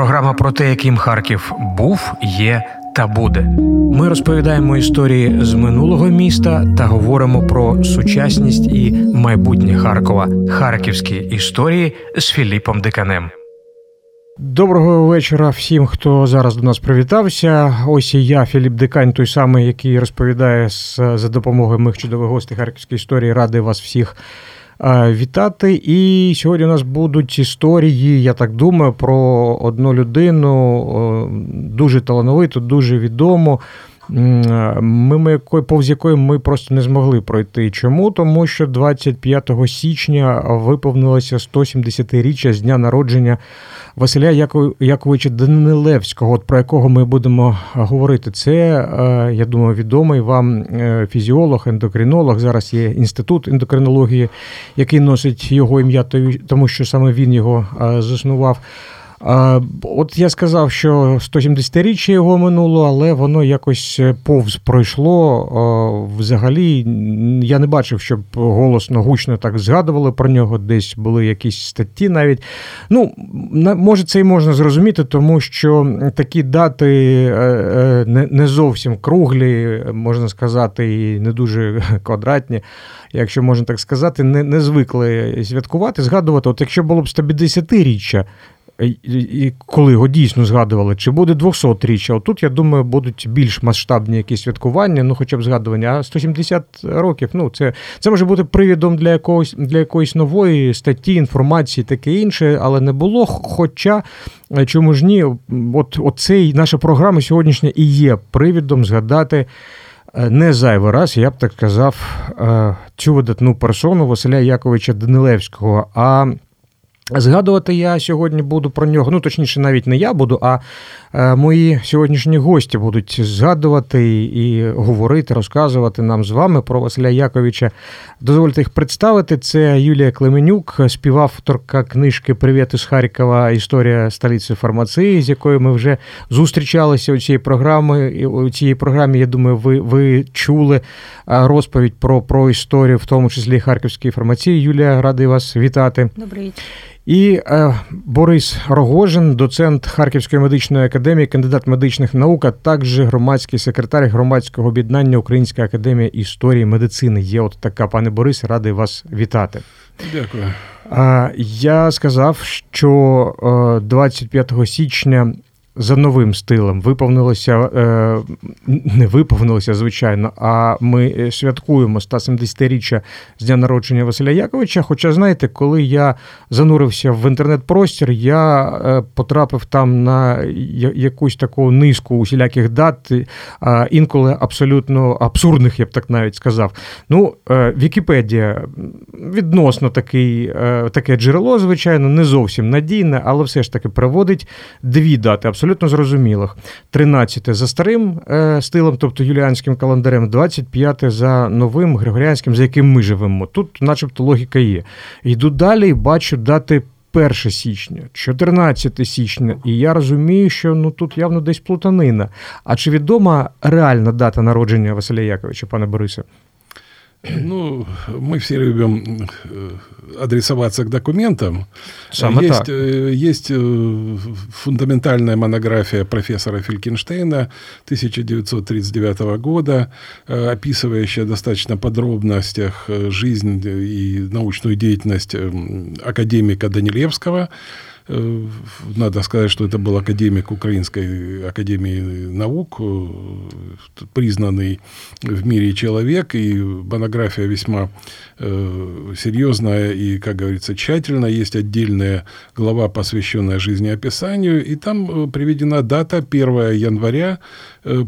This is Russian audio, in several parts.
Програма про те, яким Харків був, є та буде. Ми розповідаємо історії з минулого міста та говоримо про сучасність і майбутнє Харкова. Харківські історії з Філіпом Диканем. Доброго вечора всім, хто зараз до нас привітався. Ось і я, Філіп Дикань, той самий, який розповідає за допомогою моїх чудових гостей харківської історії. Радий вас всіх вітати. І сьогодні у нас будуть історії, я так думаю, про одну людину дуже талановиту, дуже відому. Якої повз якої ми просто не змогли пройти. Чому? Тому що 25 січня виповнилося 170-річчя з дня народження Василя Яковича Данилевського, про якого ми будемо говорити. Це, е, я думаю, відомий вам е, фізіолог, ендокринолог. Зараз є інститут ендокринології, який носить його ім'я, тому що саме він його е, заснував. От я сказав, що 170-річчя його минуло, але воно якось е, повз пройшло. Взагалі, я не бачив, щоб голосно, гучно так згадували про нього. Десь були якісь статті навіть. Ну, може, це і можна зрозуміти, тому що такі дати е, е, не зовсім круглі, можна сказати, і не дуже квадратні. Якщо можна так сказати, не не звикли святкувати, згадувати. От якщо було б 150-річчя, і коли його дійсно згадували, чи буде 200-річчя. Отут, я думаю, будуть більш масштабні якісь святкування, ну хоча б згадування. А 170 років, ну це це може бути привідом для якогось для якоїсь нової статті, інформації, таке інше, але не було. Хоча е, чому ж ні, от оцей наша програма сьогоднішня і є привідом згадати. Е, не зайвий раз, я б так сказав, е, цю видатну персону Василя Яковича Данилевського. А Згадувати я сьогодні буду про нього. Ну, точніше, навіть не я буду, а е, мої сьогоднішні гості будуть згадувати і говорити, розказувати нам з вами про Василя Яковича. Дозвольте їх представити. Це Юлія Клеменюк, співавторка книжки Привіт із Харкова. Історія столиці фармації, з якою ми вже зустрічалися у цій програмі. У цій програмі, я думаю, ви ви чули е, розповідь про про історію, в тому числі харківської фармації. Юлія, радий вас вітати. Добрий. І е, Борис Рогожин, доцент Харківської медичної академії, кандидат медичних наук, а також громадський секретар громадського об'єднання Українська академія історії медицини. Є от така, пане Борис, радий вас вітати. Дякую. Я сказав, що 25 е, січня за новим стилем виповнилося, е, не виповнилося, звичайно, а ми е, святкуємо 170-річчя з дня народження Василя Яковича. Хоча, знаєте, коли я занурився в інтернет-простір, я е, потрапив там на якусь таку низку усіляких дат, інколи абсолютно абсурдних, я б так навіть сказав. Ну, Вікіпедія відносно такий, таке джерело, звичайно, не зовсім надійне, але все ж таки проводить дві дати абсолютно зрозумілих. 13 за старим е, стилем, тобто юліанським календарем, 25 за новим григоріанським, за яким ми живемо. Тут, начебто, логіка є. Йду далі і бачу дати. 1 січня, 14 січня, і я розумію, що ну тут явно десь плутанина. А чи відома реальна дата народження Василя Яковича, пане Борисе? Ну, мы все любим э, адресоваться к документам. Самое есть, так. Э, есть э, фундаментальная монография профессора Фелькенштейна 1939 года, описывающая достаточно подробностях жизнь и научную деятельность академика Данилевского. Э, надо сказать, что это был академик Украинской академии наук, э, признанный в мире человек, и монография весьма э, серьезная и, как говорится, тщательная. Есть отдельная глава, посвященная жизнеописанию, и там приведена дата 1 января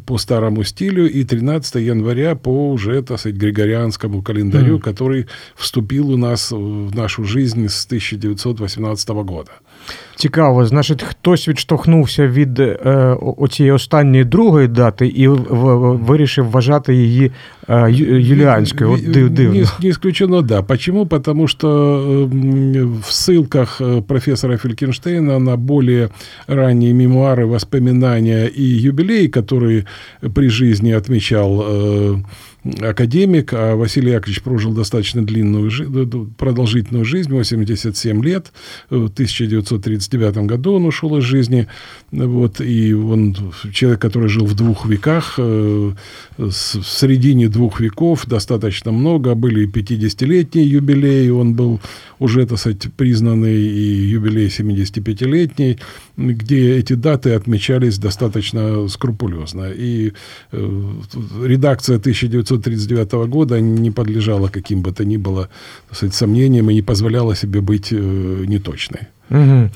по старому стилю и 13 января по уже, так сказать, григорианскому календарю, mm. который вступил у нас в нашу жизнь с 1918 года. Цікаво, значить, хтось відштовхнувся від е, оцієї останньої другої дати і в, в, вирішив вважати її е, юліанською. От див, дивно. Не, не исключено, да. Почему? Потому что в ссылках э, профессора Фелькенштейна на более ранние мемуары, воспоминания и юбилеи, которые при жизни отмечал э, академик, а Василий Яковлевич прожил достаточно длинную, продолжительную жизнь, 87 лет, в 1930 1939 году он ушел из жизни. Вот, и он человек, который жил в двух веках, э, в середине двух веков достаточно много. Были 50-летние юбилеи, он был уже, так сказать, признанный и юбилей 75-летний, где эти даты отмечались достаточно скрупулезно. И э, редакция 1939 года не подлежала каким бы то ни было так сказать, сомнениям и не позволяла себе быть э, неточной. Угу.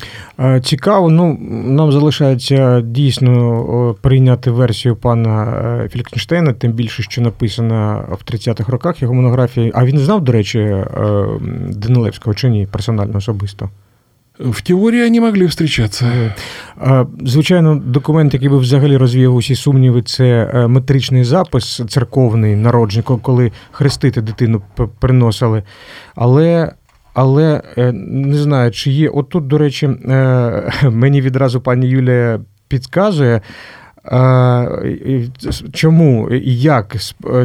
Цікаво, ну нам залишається дійсно прийняти версію пана е, Фількенштейна, тим більше, що написано в 30-х роках його монографії. А він знав, до речі, е, Данилевського чи ні, персонально особисто? В теорії вони могли зустрічатися. Звичайно, документ, який би взагалі розвіяв усі сумніви, це е, метричний запис церковний народження, коли хрестити дитину приносили. Але але е, не знаю, чи є. От тут, до речі, е, мені відразу пані Юлія підказує. Чому і як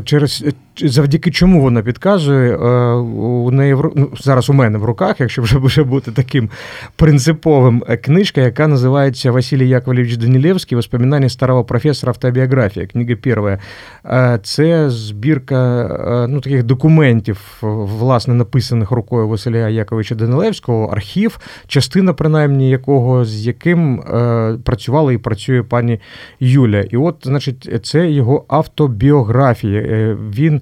через завдяки чому вона підказує е, у неї в ну, зараз у мене в руках, якщо вже вже бути таким принциповим, е, книжка, яка називається Василій Яковлевич Данілевський Воспоминання старого професора автобіографія. Книга перша. Е, це збірка ну, таких документів, власне, написаних рукою Василя Яковлевича Данилевського, архів, частина, принаймні, якого з яким працювала і працює пані Юля. І от, значить, це його автобіографія. Він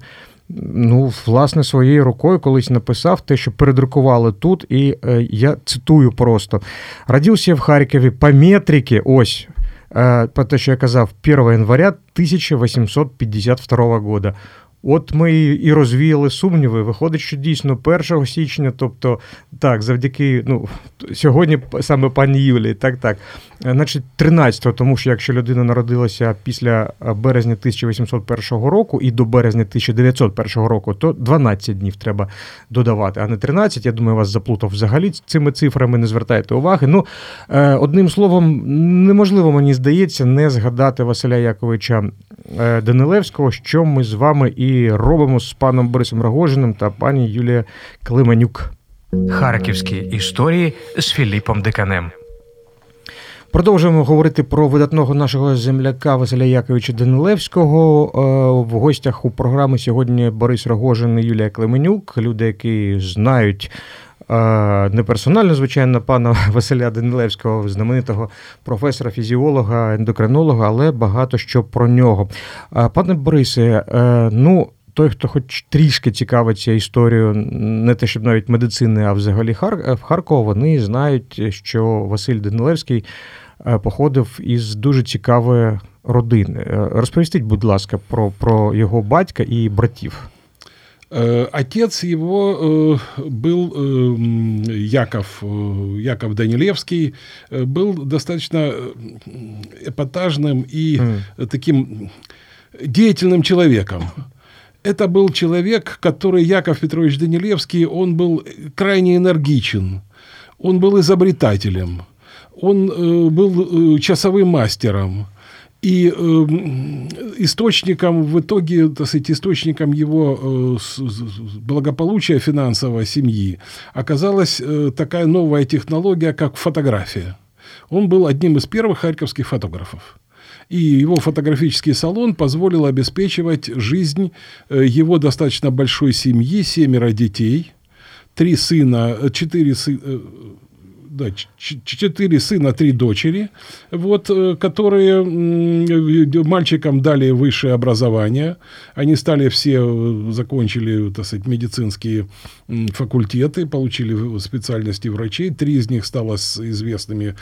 ну, власне, своєю рукою колись написав те, що передрукували тут, і е, я цитую просто: Родився в Харкові по метрике, ось. Е, по те, що я казав, 1 января 1852 года. От ми і розвіяли сумніви. Виходить, що дійсно 1 січня, тобто так, завдяки ну, сьогодні саме пані Юлії, так, так. Значить, 13-го, тому що якщо людина народилася після березня 1801 року і до березня 1901 року, то 12 днів треба додавати, а не 13. Я думаю, вас заплутав взагалі цими цифрами, не звертайте уваги. Ну, е, одним словом, неможливо, мені здається, не згадати Василя Яковича е, Данилевського, що ми з вами і робимо з паном Борисом Рогожиним та пані Юлія Клименюк. Харківські історії з Філіпом Диканем. Продовжуємо говорити про видатного нашого земляка Василя Яковича Данилевського. Е, в гостях у програми сьогодні Борис Рогожин і Юлія Клименюк, люди, які знають. Е, не персонально, звичайно, пана Василя Данилевського, знаменитого професора, фізіолога, ендокринолога, але багато що про нього. Е, пане Борисе, ну той, хто хоч трішки цікавиться історією, не те, щоб навіть медицини, а взагалі в Харкова, вони знають, що Василь Данилевський походив із дуже цікавої родини. Е, розповістіть, будь ласка, про, про його батька і братів. Е, отец его был Яков, Яков Данилевский, был достаточно эпатажным и таким деятельным человеком. Это был человек, который, Яков Петрович Данилевский, он был крайне энергичен, он был изобретателем, он э, был э, часовым мастером. И э, источником, в итоге, так сказать, источником его благополучия финансового семьи оказалась такая новая технология, как фотография. Он был одним из первых харьковских фотографов и его фотографический салон позволил обеспечивать жизнь его достаточно большой семьи, семеро детей, три сына, четыре сына, да, четыре сына, три дочери, вот, которые мальчикам дали высшее образование. Они стали все, закончили, так сказать, медицинские факультеты, получили специальности врачей. Три из них стало с известными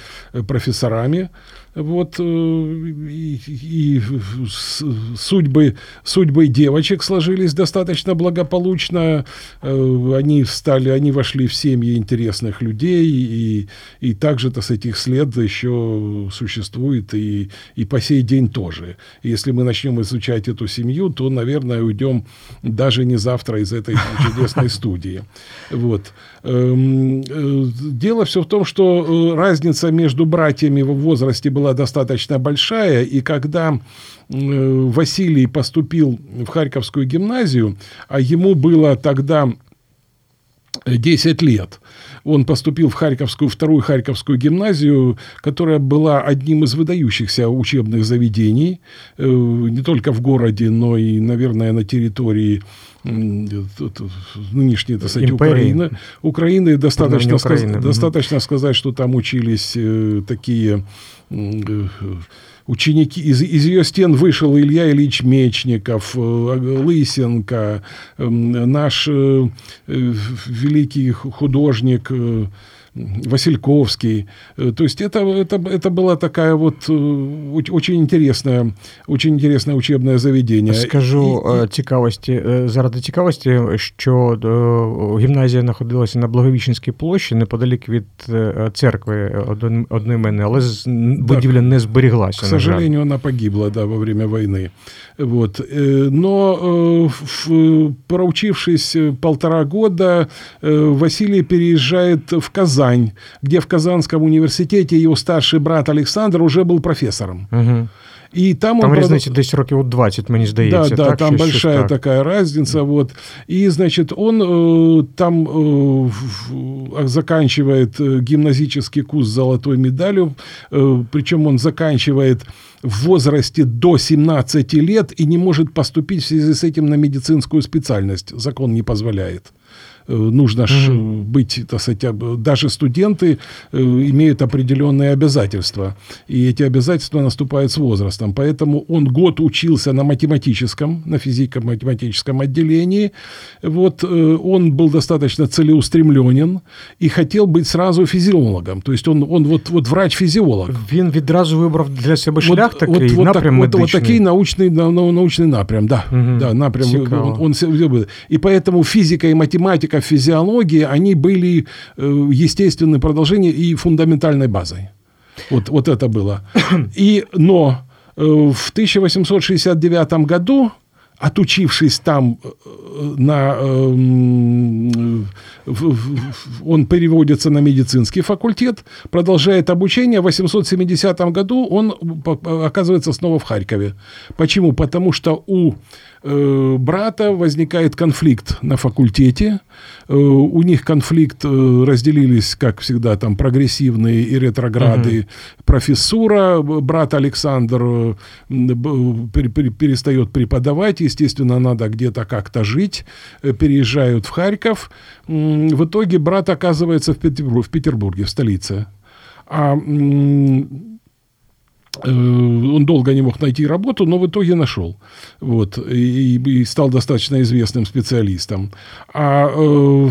профессорами. Вот, э, и, и судьбы, судьбы девочек сложились достаточно благополучно. Э, они стали, они вошли в семьи интересных людей, и, и также, так сказать, их след еще существует и, и по сей день тоже. Если мы начнем изучать эту семью, то, наверное, уйдем даже не завтра из этой чудесной студии. Вот. Эм, э, дело все в том, что разница между братьями в возрасте была достаточно большая, и когда Василий поступил в Харьковскую гимназию, а ему было тогда 10 лет, он поступил в Харьковскую, вторую Харьковскую гимназию, которая была одним из выдающихся учебных заведений, э, не только в городе, но и, наверное, на территории нынешней, так сказать, Украины. Украины достаточно, Украины. Сказ, достаточно сказать, что там учились э, такие э, ученики, из, из ее стен вышел Илья Ильич Мечников, э, Лысенко, эм, наш э, э, великий художник Васильковский. Э, то есть это, это, это была такая вот э, очень интересная, очень интересное учебное заведение. Скажу і, е, цікавості, е, заради цікавості, що е, гімназія знаходилася на Благовіщенській площі неподалік від церкви одноіменної, але будівля не зберіглася. К сожалению, вона погибла да, во время війни. Вот. Но проучившись полтора года, Василий переезжает в Казань Казань, где в Казанском университете его старший брат Александр уже был профессором. Угу. І там там різниця десь років 20, мені здається. Да, да, так, там большая так. такая разница. Вот. И, значит, он э, там э, заканчивает э, гимназический курс с золотой медалью, э, причем он заканчивает в возрасте до 17 лет и не может поступить в связи с этим на медицинскую специальность. Закон не позволяет. Нужно угу. быть, так сказать, даже студенты э, имеют определенные обязательства, и эти обязательства наступают с возрастом. Поэтому он год учился на математическом, на физико-математическом отделении. Вот э, он был достаточно целеустремленен и хотел быть сразу физиологом. То есть он, он вот, вот врач-физиолог. Він відразу вибрав для себе шлях вот, такий, вот, напрям вот, вот такий научный, научный напрям, да. Угу. да напрям. Он, он, и поэтому физика и математика как физиологии, они были э, естественным продолжением и фундаментальной базой. Вот, вот это было. И, но э, в 1869 году, отучившись там э, на... Он переводится на медицинский факультет, продолжает обучение. В 870 году он оказывается снова в Харькове. Почему? Потому что у Э, брата возникает конфликт на факультете. Э, у них конфликт э, разделились, как всегда, там прогрессивные и ретрограды. Угу. Профессура, брат Александр перестает преподавать, естественно, надо где-то как-то жить, переезжают в Харьков. В итоге брат оказывается в Петербурге, в, Петербурге, в столице. А Э, он долго не мог найти работу, но в итоге нашел. Вот, и, и стал достаточно известным специалистом. А э,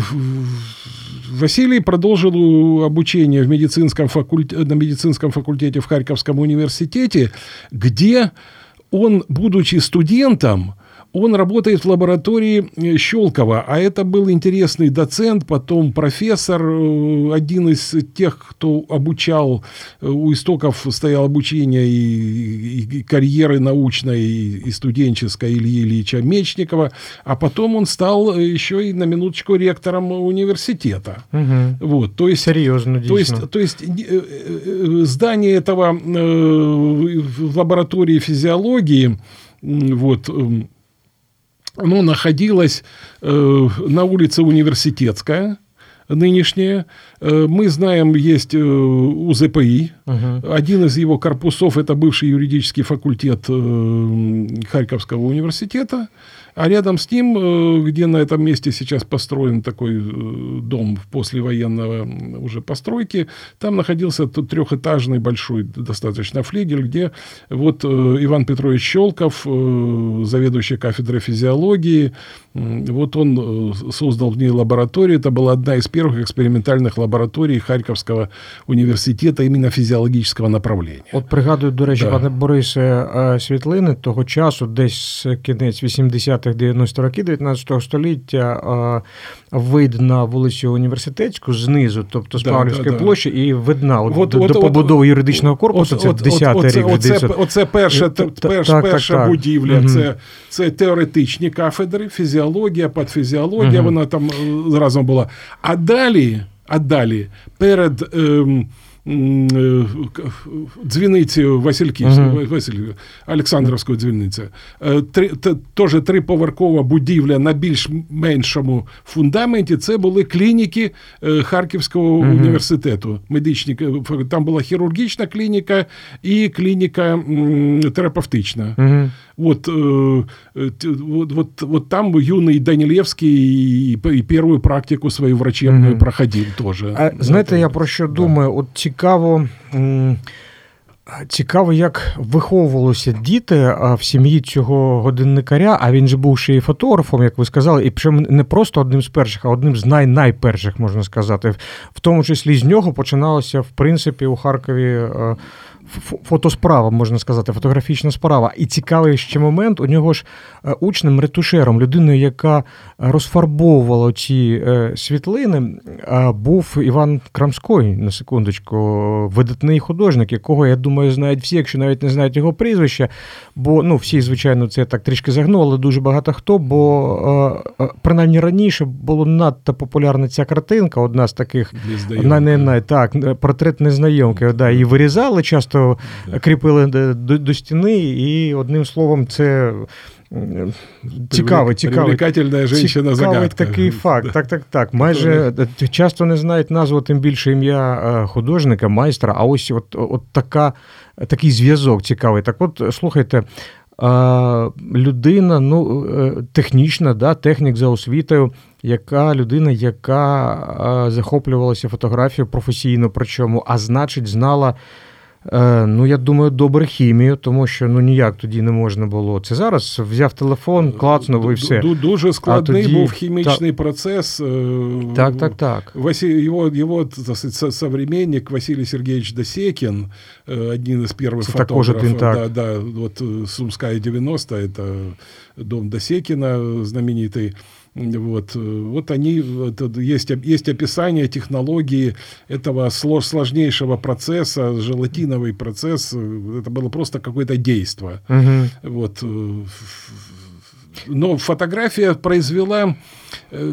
Василий продолжил обучение в медицинском факульте, на медицинском факультете в Харьковском университете, где он, будучи студентом, он работает в лаборатории э, Щелкова, а это был интересный доцент, потом профессор, э, один из тех, кто обучал, э, у истоков стоял обучение и, и, и карьеры научной и, и студенческой Ильи Ильича Мечникова, а потом он стал еще и на минуточку ректором университета. Угу. Вот, то есть, Серьезно, то есть, то есть здание этого э, лаборатории физиологии вот, эм, оно находилось э, на улице Университетская, нынешняя. Э, мы знаем, есть э, УЗПИ. Угу. Один из его корпусов – это бывший юридический факультет э, Харьковского университета. А рядом с ним, э, где на этом месте сейчас построен такой э, дом послевоенного уже постройки, там находился тот трехэтажный большой достаточно флигель, где вот э, Иван Петрович Щелков, заведующий кафедрой физиологии, вот он создал в ней лабораторию. Это была одна из первых экспериментальных лабораторий Харьковского университета именно физиологического направления. От пригадую, до речі, да. пане Борисе, світлини того часу, десь кінець 80-х 90 роки 19 століття вид на вулицю Університетську знизу, тобто з да, Павлівської да, площі, і видна от, от, до от, побудови юридичного корпусу. От, це 10 рік. Оце, оце перша, перша, перша будівля. Так. Це, це теоретичні кафедри, фізіологія, патфізіологія, угу. вона там разом була. А далі, а далі перед. Ем, Э, дзвіниці Васильківської, uh-huh. Василь, Олександровської дзвіниці. Е, три, теж триповерхова будівля на більш меншому фундаменті. Це були клініки е, Харківського uh-huh. університету. Медичні е, там була хірургічна клініка і клініка терапевтична. Uh-huh. От, от, от, от там юний Данілєвський і першу практику свою врачебную проходив теж. Знаєте, я про що думаю? От ці цікаво. Цікаво, як виховувалися діти в сім'ї цього годинникаря, а він же був ще і фотографом, як ви сказали, і причому не просто одним з перших, а одним з най-найперших, можна сказати. В тому числі з нього починалося, в принципі, у Харкові фотосправа, можна сказати, фотографічна справа. І цікавий ще момент у нього ж е, учнем, ретушером, людиною, яка розфарбовувала ці е, світлини, був Іван Крамской, на секундочку, видатний художник, якого, я думаю, знають всі, якщо навіть не знають його прізвища. Бо ну, всі, звичайно, це так трішки загнуло, але дуже багато хто. Бо е, принаймні раніше було надто популярна ця картинка, одна з таких одна, не, не, так, портрет незнайомки. Да, Її вирізали часто просто кріпили до, до стіни, і одним словом, це. Цікавий, цікавий. жінка Цікавий такий факт. Так, так, так. Майже часто не знають назву, тим більше ім'я е, художника, майстра, а ось от, от така, такий зв'язок цікавий. Так от, слухайте, людина, ну, е, технічна, да, технік за освітою, яка людина, яка захоплювалася фотографією професійно, причому, а значить, знала. Е, ну, я думаю, добре хімію, тому що ну ніяк тоді не можна було. Це зараз взяв телефон, клацнув і все. Дуже складний тоді... був хімічний так. процес. Е, так, так, так. Василь, его, его современник Василий Сергеевич Досекин, э, один из первых це фотографов. Так. Да, да, вот э, Сумская 90, это дом Досекина знаменитый. Вот, э, вот они, есть, есть описание технологии этого сложнейшего процесса, желатиновый процесс, э, это было просто какое-то действие. Угу. Вот. Э, но фотография произвела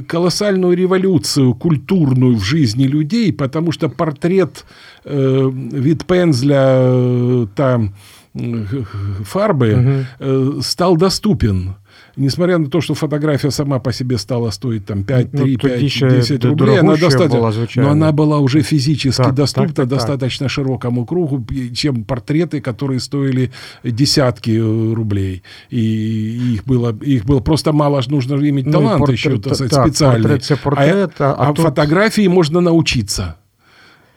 колоссальную революцию культурную в жизни людей, потому что портрет э, вид пензля там фарбы угу. стал доступен несмотря на то, что фотография сама по себе стала стоить там 5, 3, ну, 5, 10 рублей, она достаточно, но она была уже физически так, доступна так, так, достаточно так. широкому кругу, чем портреты, которые стоили десятки э, рублей. И их было, их было просто мало, нужно иметь ну, талант портрет, еще, так сказать, так, специальный. Портрет, портрет, а, а, а тут... фотографии можно научиться.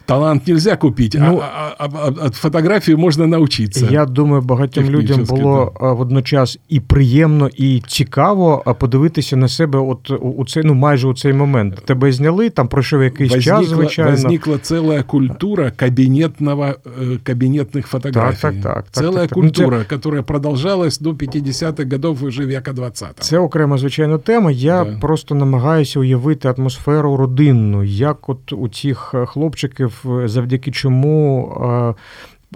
Талант нельзя купить, ну, а, а, а от фотографії можна навчитися. Я думаю, багатьом людям було да. водночас і приємно, і цікаво подивитися на себе от у цей, ну майже у цей момент. Тебе зняли, там пройшов якийсь возникла, час, звичайно. Возникла ціла культура кабінетного, кабінетних фотографій. Так, так, так. Ціла так, культура, яка продовжалась до 50-х років вже века 20-го. Це окрема, звичайно, тема. Я да. просто намагаюся уявити атмосферу родинну, як от у цих хлопчиків завдяки чому.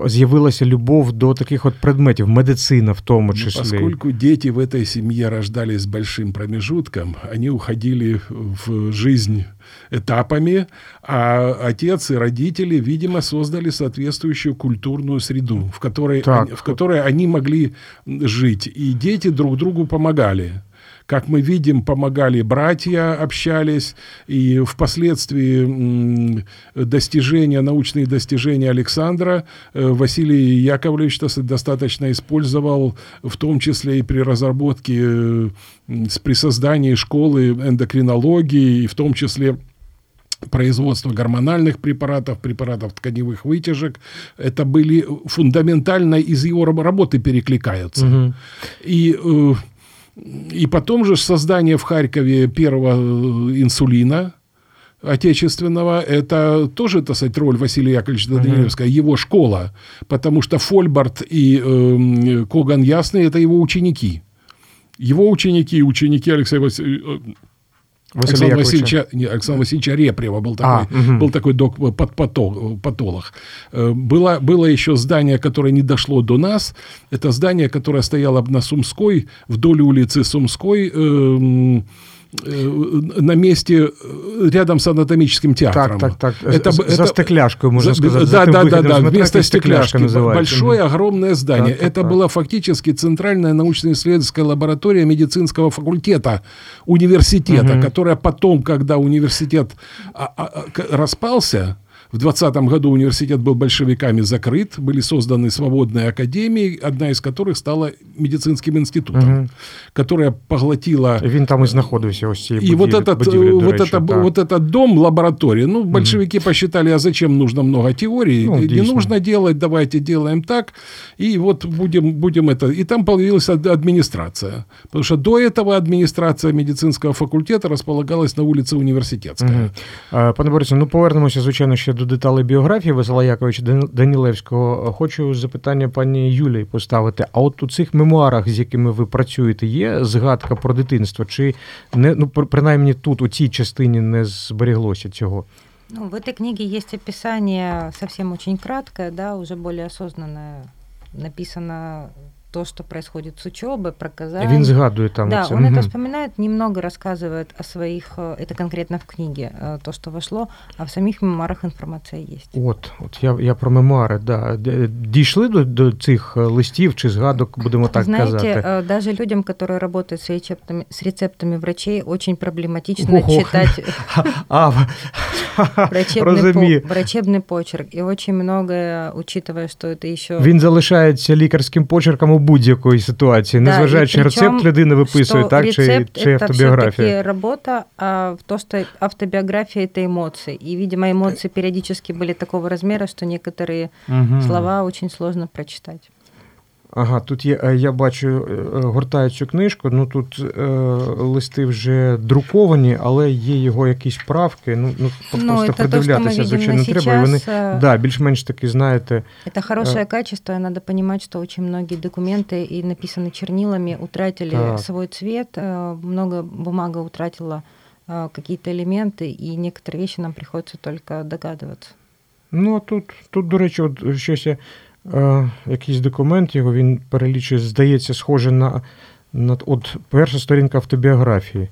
З'явилася любов до таких от предметів, медицина в числі. Ну, поскольку дети в этой семье рождались с большим промежутком, они уходили в жизнь этапами, а отец и родители, видимо, создали соответствующую культурную среду, в которой, так. в которой они могли жить, и дети друг другу помогали. Как мы видим, помогали братья, общались, и впоследствии достижения, научные достижения Александра э, Василий Яковлевич достаточно использовал, в том числе и при разработке, э, при создании школы эндокринологии, и в том числе производство гормональных препаратов, препаратов тканевых вытяжек, это были фундаментально из его работы перекликаются. Угу. И э, и потом же создание в Харькове первого э, инсулина, отечественного, это тоже, так сказать, роль Василия Яковлевича Данилевского, uh-huh. его школа, потому что Фольбарт и э, Коган Ясный – это его ученики. Его ученики, ученики Алексея Васильевича, э, Александр Васильевича, не, Александр Васильевича Репрева был такой, а, угу. был такой док, под, потол, патолог. Э, было, было еще здание, которое не дошло до нас. Это здание, которое стояло на Сумской, вдоль улицы Сумской, э, на месте рядом с анатомическим театром. Так, так, так. Это, за, это, за стекляшкой, можно за, сказать. Да, да, да, да. Вместо стекляшки большое огромное здание. Так, это так, была фактически центральная научно-исследовательская лаборатория медицинского факультета университета, угу. которая потом, когда университет а, а, распался, в 20 году университет был большевиками закрыт, были созданы свободные академии, одна из которых стала медицинским институтом, угу. которая поглотила... Він там и знаходився ось цієї И вот этот, будівлі, вот, речі, это, вот этот дом, лаборатория, ну, большевики угу. посчитали, а зачем нужно много теорий, ну, не нужно делать, давайте делаем так, и вот будем, будем это... И там появилась администрация, потому что до этого администрация медицинского факультета располагалась на улице Университетская. Угу. Пане Борисе, ну повернемося, звичайно, ще до до деталей біографії Васила Яковича Данілевського, хочу запитання пані Юлії поставити. А от у цих мемуарах, з якими ви працюєте, є згадка про дитинство? Чи не ну принаймні тут у цій частині не зберіглося цього? Ну, в этой книге есть описание совсем очень краткое, да, уже более осознанное, написано то, что происходит с учебой, про Казань. Він згадує там. Да, это. он угу. это вспоминает, немного рассказывает о своих, э, это конкретно в книге, э, то, что вошло, а в самих мемуарах информация есть. От, от я, я про мемуари, да. Дійшли до, до цих листів чи згадок, будемо так Знаете, казати? Знаете, даже людям, которые работают с рецептами, с рецептами врачей, очень проблематично Ого. читать а, врачебный, врачебный почерк. И очень многое, учитывая, что это еще... Він залишається лікарським почерком у будь-якої ситуації, да, незважаючи рецепт людини виписує, так чи, чи автобіографія. Это работа, а то, что автобиография это эмоции. И, видимо, эмоции периодически были такого размера, что некоторые угу. слова очень сложно прочитать. Ага, тут є, е, я бачу, е, е, гортаю цю книжку. Ну тут е, листи вже друковані, але є його якісь правки. Ну, ну, ну просто придивлятися, звичайно, треба. І вони да, більш-менш таки, знаєте. Это хорошее качество, надо понимать, что очень многие документы и написаны чернилами, утратили так. свой цвет, много бумага утратила какие-то элементы, и некоторые вещи нам приходится только догадываться. Ну, а тут, тут, до речі, от щось я е, якийсь документ його він перелічує, здається, схоже на, на от перша сторінка автобіографії.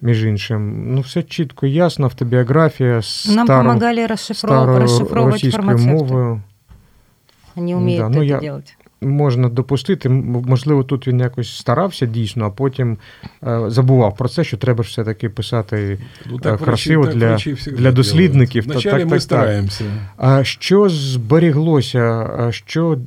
Між іншим, ну все чітко ясно, автобіографія Нам старо, помогали розшифров... розшифровувати мовою. Вони вміють да, ну, це робити можна допустити. Можливо, тут він якось старався дійсно, а потім е, забував про це, що треба ж все-таки писати ну, так, красиво врачі, для так, для дослідників. Вначале так, ми так, стараємося. А що зберіглося, що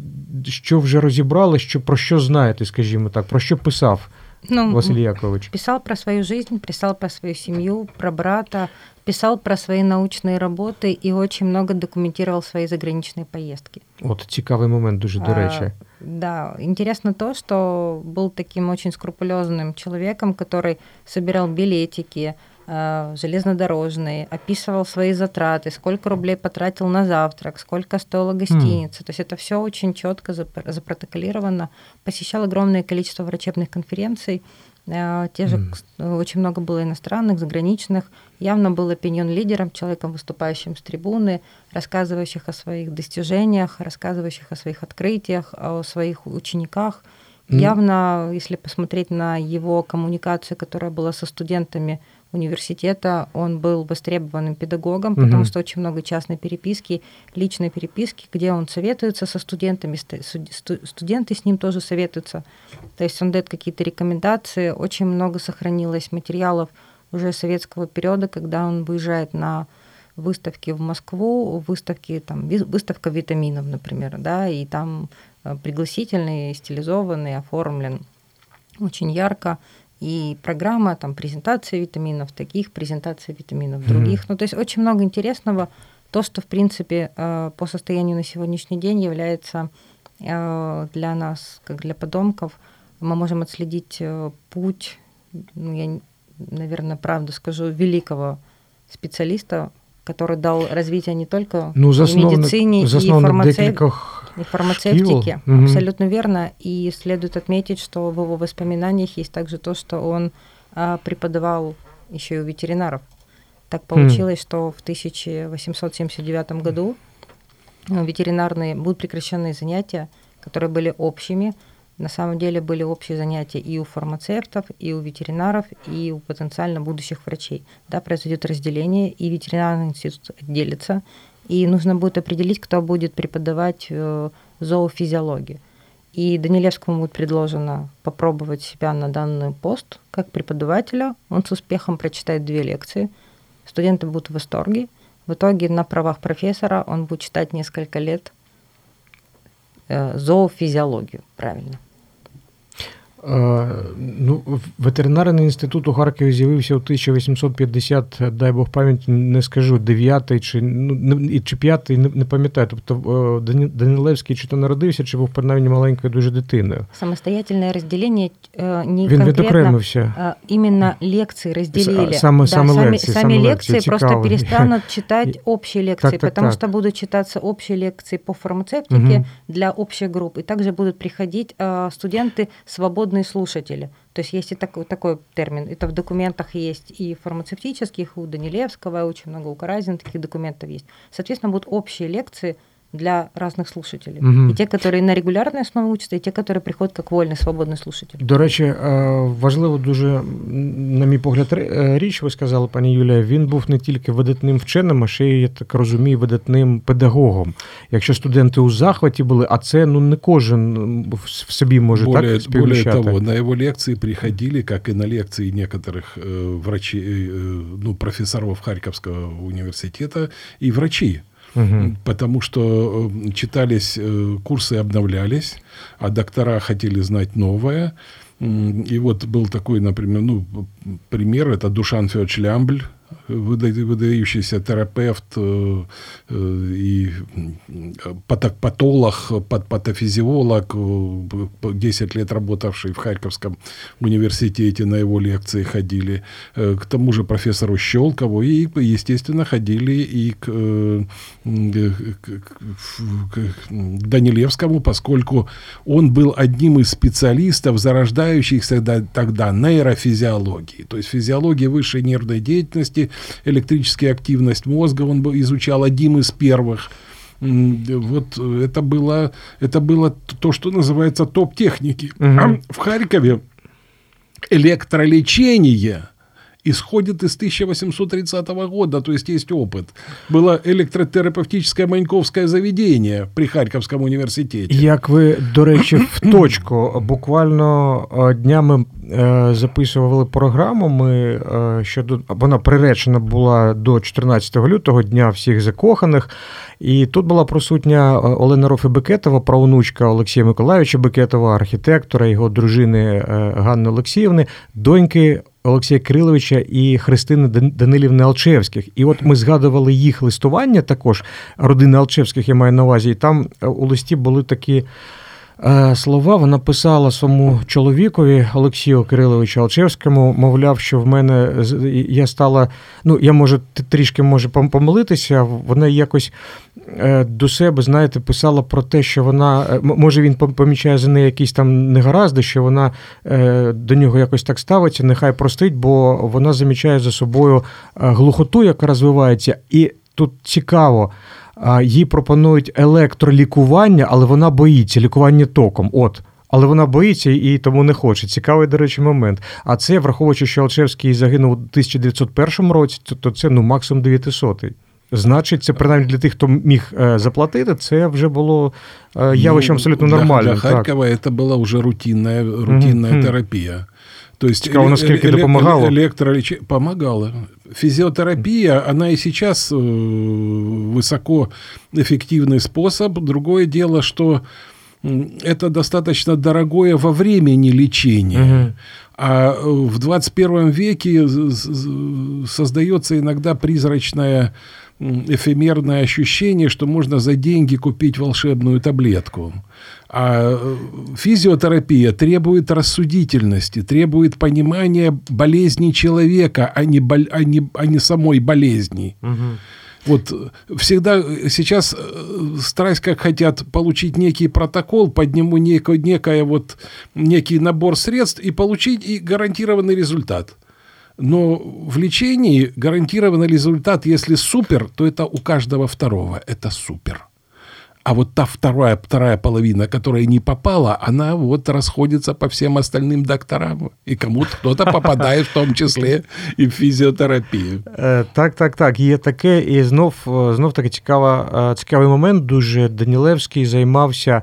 що вже розібрали, що про що знаєте, скажімо так, про що писав? Ну, Василий Яковлевич? Писал про свою жизнь, писал про свою семью, про брата, писал про свои научные работы и очень много документировал свои заграничные поездки. Вот цікавий момент дуже до речі. А, да, интересно то, что был таким очень скрупулезным человеком, который собирал билетики, э, железнодорожные, описывал свои затраты, сколько рублей потратил на завтрак, сколько стоила гостиница. Mm. То есть это все очень четко запротоколировано. Посещал огромное количество врачебных конференций, те же, mm. очень много было иностранных, заграничных. Явно был опинион-лидером, человеком, выступающим с трибуны, рассказывающих о своих достижениях, рассказывающих о своих открытиях, о своих учениках. Mm. Явно, если посмотреть на его коммуникацию, которая была со студентами университета, он был востребованным педагогом, mm-hmm. потому что очень много частной переписки, личной переписки, где он советуется со студентами, студенты с ним тоже советуются. То есть он дает какие-то рекомендации. Очень много сохранилось материалов уже советского периода, когда он выезжает на выставки в Москву, выставки, там, выставка витаминов, например, да, и там э, пригласительный, стилизованный, оформлен очень ярко и программа, там, презентация витаминов таких, презентация витаминов других. Mm-hmm. Ну, то есть очень много интересного. То, что, в принципе, э, по состоянию на сегодняшний день является э, для нас, как для подомков, мы можем отследить э, путь, ну, я, наверное, правду скажу, великого специалиста, который дал развитие не только ну, и медицине, и фармацевтике. И фармацевтике. Угу. Абсолютно верно. И следует отметить, что в его воспоминаниях есть также то, что он а, преподавал еще и у ветеринаров. Так получилось, mm. что в 1879 году ветеринарные будут прекращены занятия, которые были общими, На самом деле были общие занятия и у фармацевтов, и у ветеринаров, и у потенциально будущих врачей. Да, произойдет разделение, и ветеринарный институт отделится, и нужно будет определить, кто будет преподавать э, зоофизиологию. И Данилевскому будет предложено попробовать себя на данный пост как преподавателя. Он с успехом прочитает две лекции. Студенты будут в восторге. В итоге на правах профессора он будет читать несколько лет э, зоофизиологию, правильно. Ну, Ветеринарний інститут у Харкові з'явився у 1850, дай Бог пам'ять, не скажу, 9 чи ну, чи 5, не, не пам'ятаю. Тобто Данилевський чи то народився, чи був принаймні маленькою дуже дитиною. Самостоятельне розділення не Він відокремився. Іменно лекції розділили. Саме, да, саме, сами, лекції, сами саме лекции лекції, просто перестанут читать общие лекции, так, так, потому так. что будут читаться общие лекции по фармацевтике угу. для общих групп. И также будут приходить э, студенты свободные слушатели. То есть есть и такой, такой термин. Это в документах есть и фармацевтических, у Данилевского, очень много у Каразина таких документов есть. Соответственно, будут общие лекции для разных слушателей. Угу. И те, которые на регулярной основі учатся, і ті, які приходять як вольний, свободний слушатель. До речі, важливо дуже, на мій погляд, річ, ви сказали, пані Юлія, він був не тільки видатним вченим, а ще й, я так розумію, видатним педагогом. Якщо студенти у захваті були, а це ну не кожен в собі може более, так співвіщати. Более того, на его лекции приходили, как и на лекции некоторых э, врачей, э, ну, профессоров Харьковского университета, и врачи. Угу. Потому что читались курсы, обновлялись, а доктора хотели знать новое. И вот был такой, например, ну, пример, это Душан Федорович Лямбль, выдающийся терапевт и патолог, патофизиолог, 10 лет работавший в Харьковском университете, на его лекции ходили, к тому же профессору Щелкову, и, естественно, ходили и к, к, к Данилевскому, поскольку он был одним из специалистов, зарождающихся тогда нейрофизиологии, то есть физиологии высшей нервной деятельности, электрическая активность мозга, он изучал одним из первых. Вот это было, это было то, что называется топ-техники. Угу. А в Харькове электролечение исходит из 1830 года, то есть есть опыт. Было электротерапевтическое Маньковское заведение при Харьковском університеті. Як ви, до речі, в точку буквально днями записували програму. Ми щодо вона приречена була до 14 лютого, дня всіх закоханих. І тут була присутня Олена Рофи Бекетова, правонучка Олексія Миколаївича Бекетова, архітектора, його дружини Ганни Олексіївни, доньки Олексія Кириловича і Христини Данилівни Алчевських. І от ми згадували їх листування також, родини Алчевських, я маю на увазі, і там у листі були такі. Слова вона писала своєму чоловікові Олексію Кириловичу Алчевському, мовляв, що в мене я стала. Ну, я можу трішки може помилитися. Вона якось до себе, знаєте, писала про те, що вона може він помічає за неї якісь там негаразди, що вона до нього якось так ставиться, нехай простить, бо вона замічає за собою глухоту, яка розвивається, і тут цікаво їй пропонують електролікування, але вона боїться лікування током. От. Але вона боїться і тому не хоче. Цікавий, до речі, момент. А це, враховуючи, що Алчевський загинув у 1901 році, то це ну максимум 900. Значить, це принаймні для тих, хто міг заплатити, це вже було явищем абсолютно нормальним. Для Харкова це була вже рутинна, рутинна mm-hmm. терапія. То есть Цікаво, наскільки эле- допомагало? Электролечение помогало. Физиотерапия, она и сейчас высокоэффективный способ. Другое дело, что это достаточно дорогое во времени лечение. Угу. А в 21 веке создается иногда призрачная эфемерное ощущение, что можно за деньги купить волшебную таблетку. А физиотерапия требует рассудительности, требует понимания болезни человека, а не, бол, а не, а не самой болезни. Угу. Вот всегда сейчас страсть как хотят получить некий протокол, под нему некое, некое вот, некий набор средств и получить и гарантированный результат. Но в лечении гарантированный результат, если супер, то это у каждого второго, это супер. А вот та вторая, вторая половина, которая не попала, она вот расходится по всем остальным докторам. И кому-то кто-то попадает в том числе і в фізіотерапію. Так, так, так. Є таке, і знов знов таки цікава, цікавий момент. Дуже Данілевський займався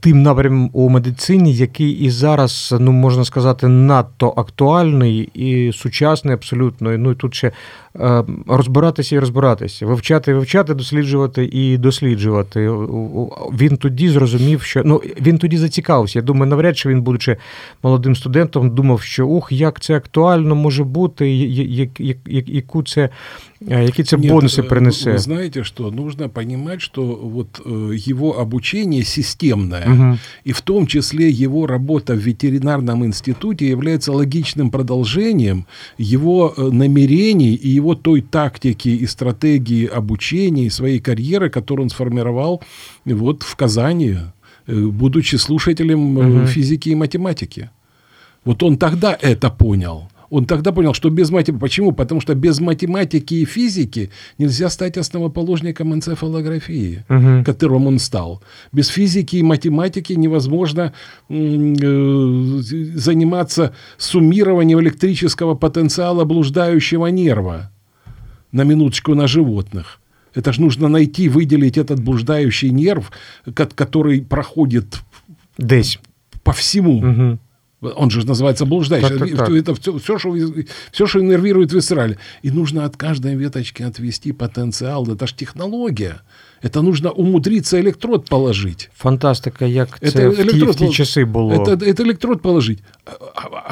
тим напрямом у медицині, який і зараз, ну можна сказати, надто актуальний і сучасний абсолютно. Ну і тут ще розбиратися і розбиратися, вивчати, вивчати, досліджувати і досліджувати. Він тоді зрозумів, що ну він тоді зацікавився. Я думаю, навряд чи він, будучи молодим студентом, думав, що ух, як це актуально може бути, яку це Какие це бонусы принесе? Вы знаете, что нужно понимать, что вот его обучение системное, угу. и в том числе его работа в ветеринарном институте является логичным продолжением его намерений и его той тактики и стратегии обучения, и своей карьеры, которую он сформировал вот в Казани, будучи слушателем угу. физики и математики. Вот он тогда это понял. Он тогда понял, что без математики... Почему? Потому что без математики и физики нельзя стать основоположником энцефалографии, угу. которым он стал. Без физики и математики невозможно э, заниматься суммированием электрического потенциала блуждающего нерва. На минуточку на животных. Это же нужно найти, выделить этот блуждающий нерв, который проходит Здесь. по всему. Угу. Он же называется блуждающий. Так, так, так. Это все, все, что, все, что иннервирует висцераль. И нужно от каждой веточки отвести потенциал. Это же технология. Это нужно умудриться электрод положить. Фантастика, як це это в, электрод, в ті часи було. Это, это электрод положить. А,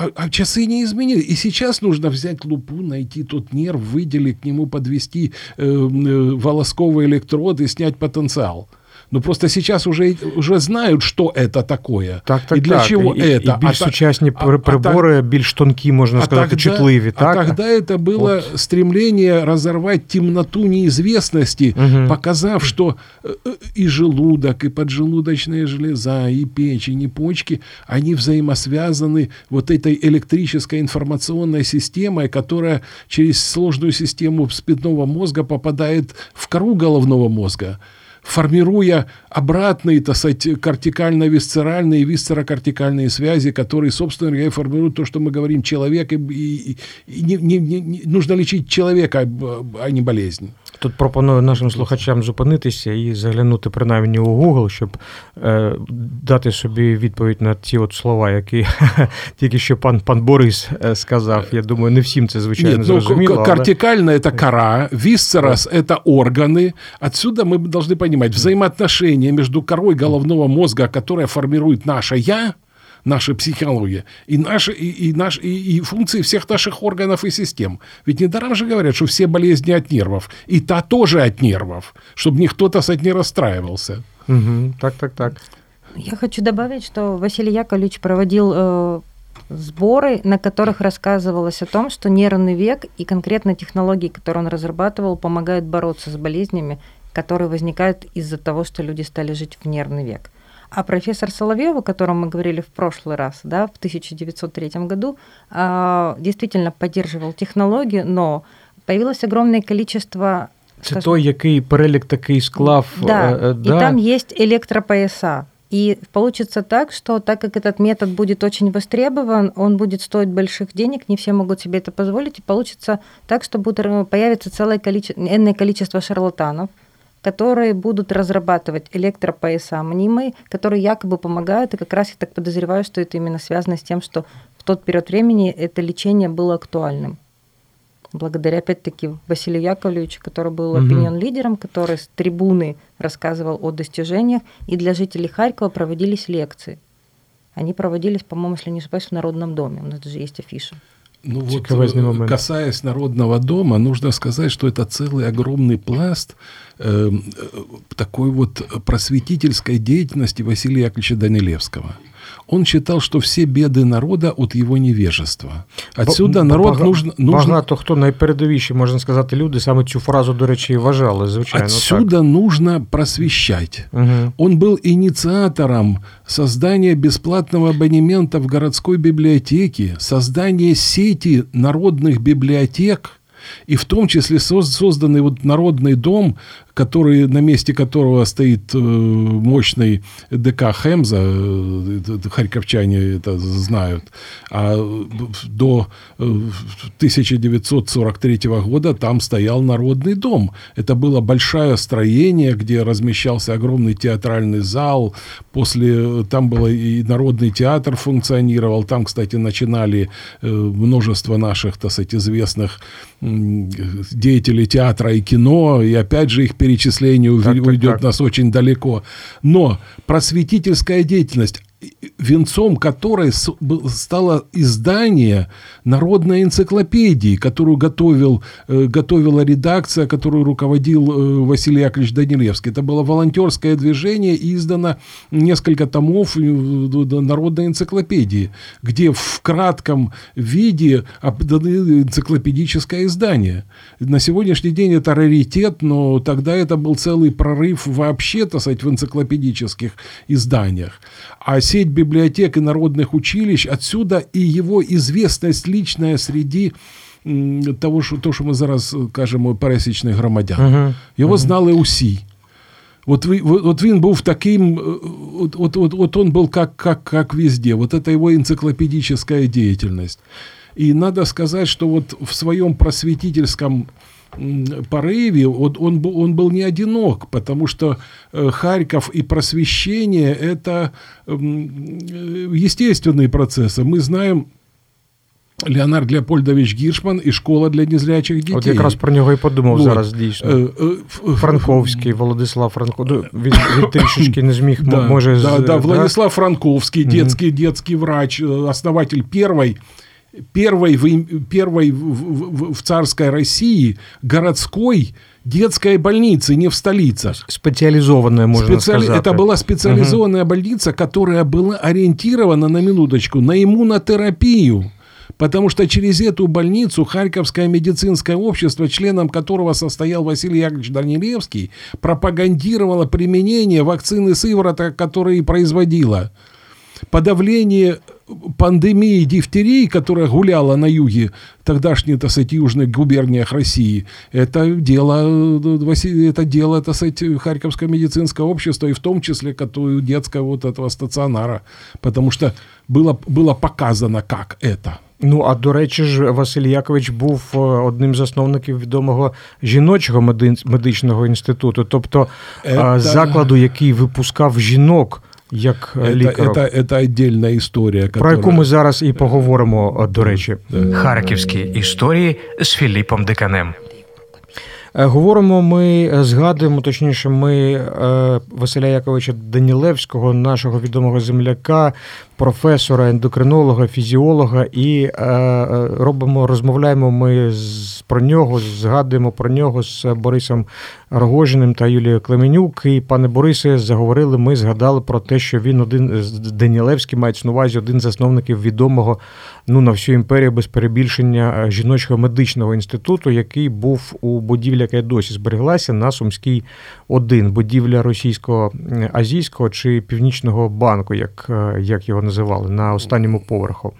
а, а часы не изменили. И сейчас нужно взять лупу, найти тот нерв, выделить к нему, подвести э, э, волосковый электрод и снять потенциал. Ну просто сейчас уже уже знают, что это такое. Так, так, і для так. чого і, это. І більш а, сучасні а, прибори, а, більш тонкі, можна сказать, тогда, чутливі. Так? А тогда это было вот. стремление разорвать темноту неизвестности, угу. показав, что э, э, и желудок, и поджелудочная железа, и печень, и почки, они взаимосвязаны вот этой электрической информационной системой, которая через сложную систему спинного мозга попадает в кору головного мозга формируя обратные, так сказать, кортикально-висцеральные висцерокортикальные связи, которые, собственно говоря, формируют то, что мы говорим, человек, и, и, и не, не, не, нужно лечить человека, а не болезнь. Тут пропоную нашим слухачам зупинитися і заглянути принаймні у Google, щоб е, дати собі відповідь на ті от слова, які тільки що пан пан Борис сказав. Я думаю, не всім це звичайно Нет, зрозуміло. Ну, кортикально але... это кора, висцерас да. это органы. Отсюда мы должны понимать взаимоотношения между корой головного мозга, которая формирует наше «я», наша психология, и, наши, и, и, наш, и, и функции всех наших органов и систем. Ведь недаром же говорят, что все болезни от нервов. И та тоже от нервов, чтобы никто, так сказать, не расстраивался. Угу, так, так, так. Я хочу добавить, что Василий Яковлевич проводил э, сборы, на которых рассказывалось о том, что нервный век и конкретно технологии, которые он разрабатывал, помогают бороться с болезнями, которые возникают из-за того, что люди стали жить в нервный век. А профессор Соловьев, о котором мы говорили в прошлый раз, да, в 1903 году, а, действительно поддерживал технологию, но появилось огромное количество Це скажем, той, який перелік такий склав. Да, э, да, и там есть электропояса. И получится так, что так как этот метод будет очень востребован, он будет стоить больших денег, не все могут себе это позволить, и получится так, что будет, появится целое количество, энное количество шарлатанов, которые будут разрабатывать электропояса мнимые, которые якобы помогают, и как раз я так подозреваю, что это именно связано с тем, что в тот период времени это лечение было актуальным. Благодаря, опять-таки, Василию Яковлевичу, который был опинион-лидером, который с трибуны рассказывал о достижениях, и для жителей Харькова проводились лекции. Они проводились, по-моему, если не ошибаюсь, в Народном доме. У нас даже есть афиша. Ну вот, э, касаясь Народного дома, нужно сказать, что это целый огромный пласт э, такой вот просветительской деятельности Василия Яковлевича Данилевского. Он считал, что все беды народа от его невежества. Отсюда народ Бага, нужно, нужно... Багато хто найпередовіші, можна сказати, люди саме цю фразу, до речі, і вважали, звичайно. Отсюда так. нужно просвещать. Угу. Он был инициатором создания бесплатного абонемента в городской библиотеке, создания сети народных библиотек – и в том числе созданный вот народный дом, который, на месте которого стоит мощный ДК Хемза, харьковчане это знают, а до 1943 года там стоял Народный дом. Это было большое строение, где размещался огромный театральный зал. После там было и Народный театр функционировал. Там, кстати, начинали множество наших, так сказать, известных деятелей театра и кино, и опять же их перечисление так, уйдет так, так. нас очень далеко. Но просветительская деятельность, венцом которой стало издание народной энциклопедии, которую готовил, э, готовила редакция, которую руководил э, Василий Яковлевич Данилевский. Это было волонтерское движение, издано несколько томов э, народной энциклопедии, где в кратком виде энциклопедическое издание. На сегодняшний день это раритет, но тогда это был целый прорыв вообще, так сказать, в энциклопедических изданиях. А сеть библиотек и народных училищ, отсюда и его известность личная среди того, що, то, що ми зараз кажемо, пересічних громадян. Uh-huh. Його uh-huh. знали усі. Вот, вы, вот він був таким, вот, вот, вот, вот он был как, как, как везде. Вот это его энциклопедическая деятельность. И надо сказать, что вот в своем просветительском порыве он, он, он был не одинок, потому что э, Харьков и просвещение – это естественные процессы. Мы знаем, Леонард Леопольдович Гіршман і школа для незрячих дітей. От якраз про нього і подумав вот. зараз дійсно. Е, е, Франковський, Владислав Франко. Ну, він, він трішечки не зміг, да, може... Да, да, Владислав Франковский, детский, детский врач, основатель первой первой, в, первой в, в, в царской России городской детской больницы, не в столице. Специализованная, можно Специали... сказать. Это была специализованная угу. больница, которая была ориентирована на минуточку на иммунотерапию. Потому что через эту больницу Харьковское медицинское общество, членом которого состоял Василий Яковлевич Данилевский, пропагандировало применение вакцины сывороток, которые производила. Подавление пандемии дифтерии, которая гуляла на юге тогдашней, так сказать, южных губерниях России, это дело, это дело, так сказать, Харьковского медицинского общества, и в том числе детского вот этого стационара, потому что было, было показано, как это. Ну, а до речі ж, Василь Якович був одним з засновників відомого жіночого медичного інституту, тобто это... закладу, який випускав жінок як лікарок. Це, це, це віддільна історія. Про яку ми зараз і поговоримо, до речі. Харківські історії з Філіпом Деканем. Е, говоримо ми, е, згадуємо, точніше, ми е, Василя Яковича Данілевського, нашого відомого земляка, професора, ендокринолога, фізіолога, і робимо, розмовляємо ми з про нього, згадуємо про нього з Борисом Рогожиним та Юлією Клеменюк. І пане Борисе, заговорили. Ми згадали про те, що він один Данілевський мається на увазі один з засновників відомого ну на всю імперію без перебільшення жіночого медичного інституту, який був у будівлі, яка досі збереглася на Сумській 1, будівля російського азійського чи північного банку, як, як його називали, на останньому поверху.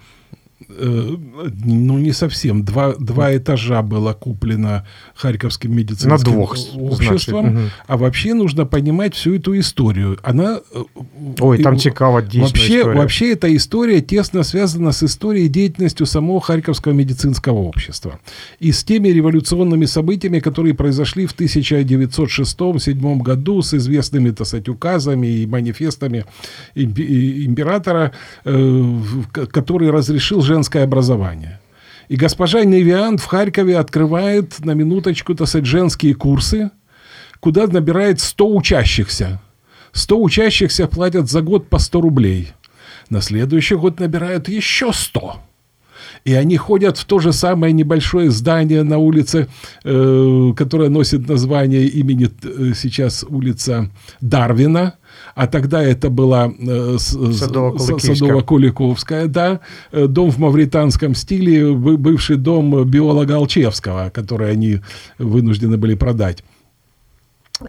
Э, ну, не совсем. Два, два этажа было куплено Харьковским медицинским На двух, обществом. Значит, угу. А вообще нужно понимать всю эту историю. Она... Э, Ой, там цікава вообще, история. Вообще эта история тесно связана с историей деятельностью самого Харьковского медицинского общества. И с теми революционными событиями, которые произошли в 1906-1907 году с известными, так сказать, указами и манифестами императора, э, который разрешил женское образование. И госпожа Невиан в Харькове открывает на минуточку, так сказать, женские курсы, куда набирает 100 учащихся. 100 учащихся платят за год по 100 рублей. На следующий год набирают еще 100. И они ходят в то же самое небольшое здание на улице, э, которое носит название имени э, сейчас улица Дарвина а тогда это была э, Садово-Куликовская, да, э, дом в мавританском стиле, бывший дом биолога Алчевского, который они вынуждены были продать.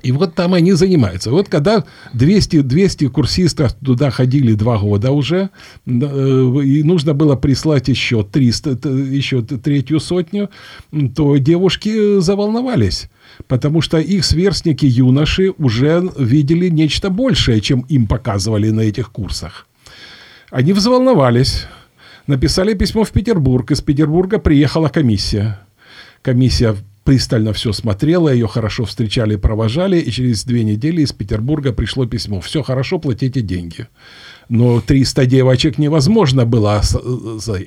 И вот там они занимаются. Вот когда 200, 200 курсистов туда ходили два года уже, э, и нужно было прислать еще 300, еще третью сотню, то девушки заволновались. Потому что их сверстники, юноши, уже видели нечто большее, чем им показывали на этих курсах. Они взволновались, написали письмо в Петербург. Из Петербурга приехала комиссия. Комиссия пристально все смотрела, ее хорошо встречали и провожали, и через две недели из Петербурга пришло письмо. Все хорошо, платите деньги. Но 300 девочек невозможно было.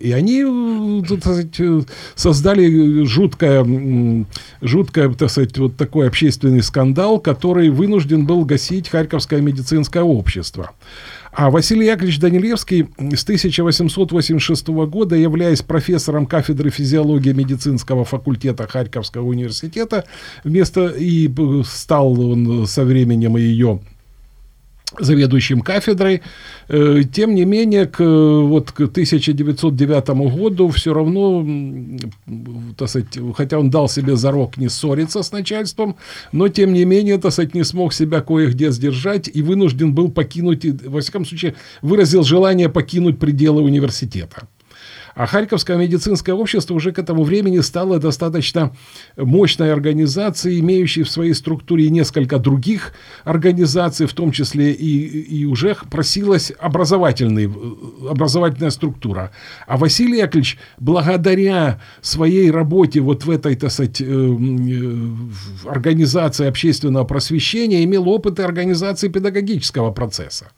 И они так сказать, создали жуткое, жуткое так сказать, вот такой общественный скандал, который вынужден был гасить Харьковское медицинское общество. А Василий Яковлевич Данилевский с 1886 года, являясь профессором кафедры физиологии медицинского факультета Харьковского университета, вместо и стал он со временем ее заведующим кафедрой. Э, тем не менее, к, вот, к 1909 году все равно, так сказать, хотя он дал себе зарок не ссориться с начальством, но тем не менее, так сказать, не смог себя кое-где сдержать и вынужден был покинуть, во всяком случае, выразил желание покинуть пределы университета. А Харьковское медицинское общество уже к этому времени стало достаточно мощной организацией, имеющей в своей структуре несколько других организаций, в том числе и, и уже просилась образовательный, образовательная структура. А Василий Яковлевич, благодаря своей работе вот в этой, так сказать, э, э, организации общественного просвещения, имел опыт организации педагогического процесса.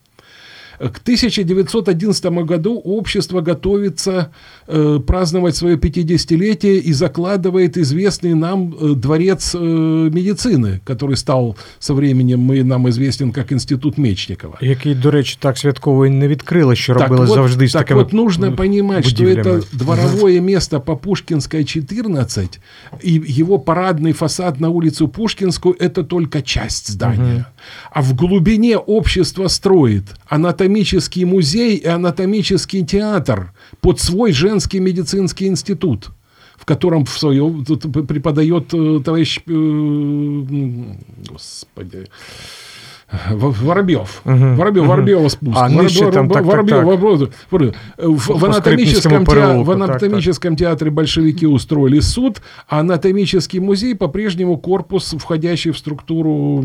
К 1911 году общество готовится э, праздновать свое 50-летие и закладывает известный нам э, дворец э, медицины, который стал со временем мы, нам известен как Институт Мечникова. Який, до речі, так святково і не відкрили, що так робили вот, завжди з Так такими вот, нужно понимать, что это дворовое место по Пушкинской 14, и его парадный фасад на улицу Пушкинскую – это только часть здания. А в глубине общество строит анатомию анатомический музей и анатомический театр под свой женский медицинский институт в котором в свое преподает э, товарищ э, господи Воробьев. Угу. Воробьев, угу. Воробьева спуск. А, Воробьев, там, так, Воробьев, так, так. Воробьев, Воробьев. В, в, анатомическом, театре, в анатомическом так, театре большевики устроили суд, а анатомический музей по-прежнему корпус, входящий в структуру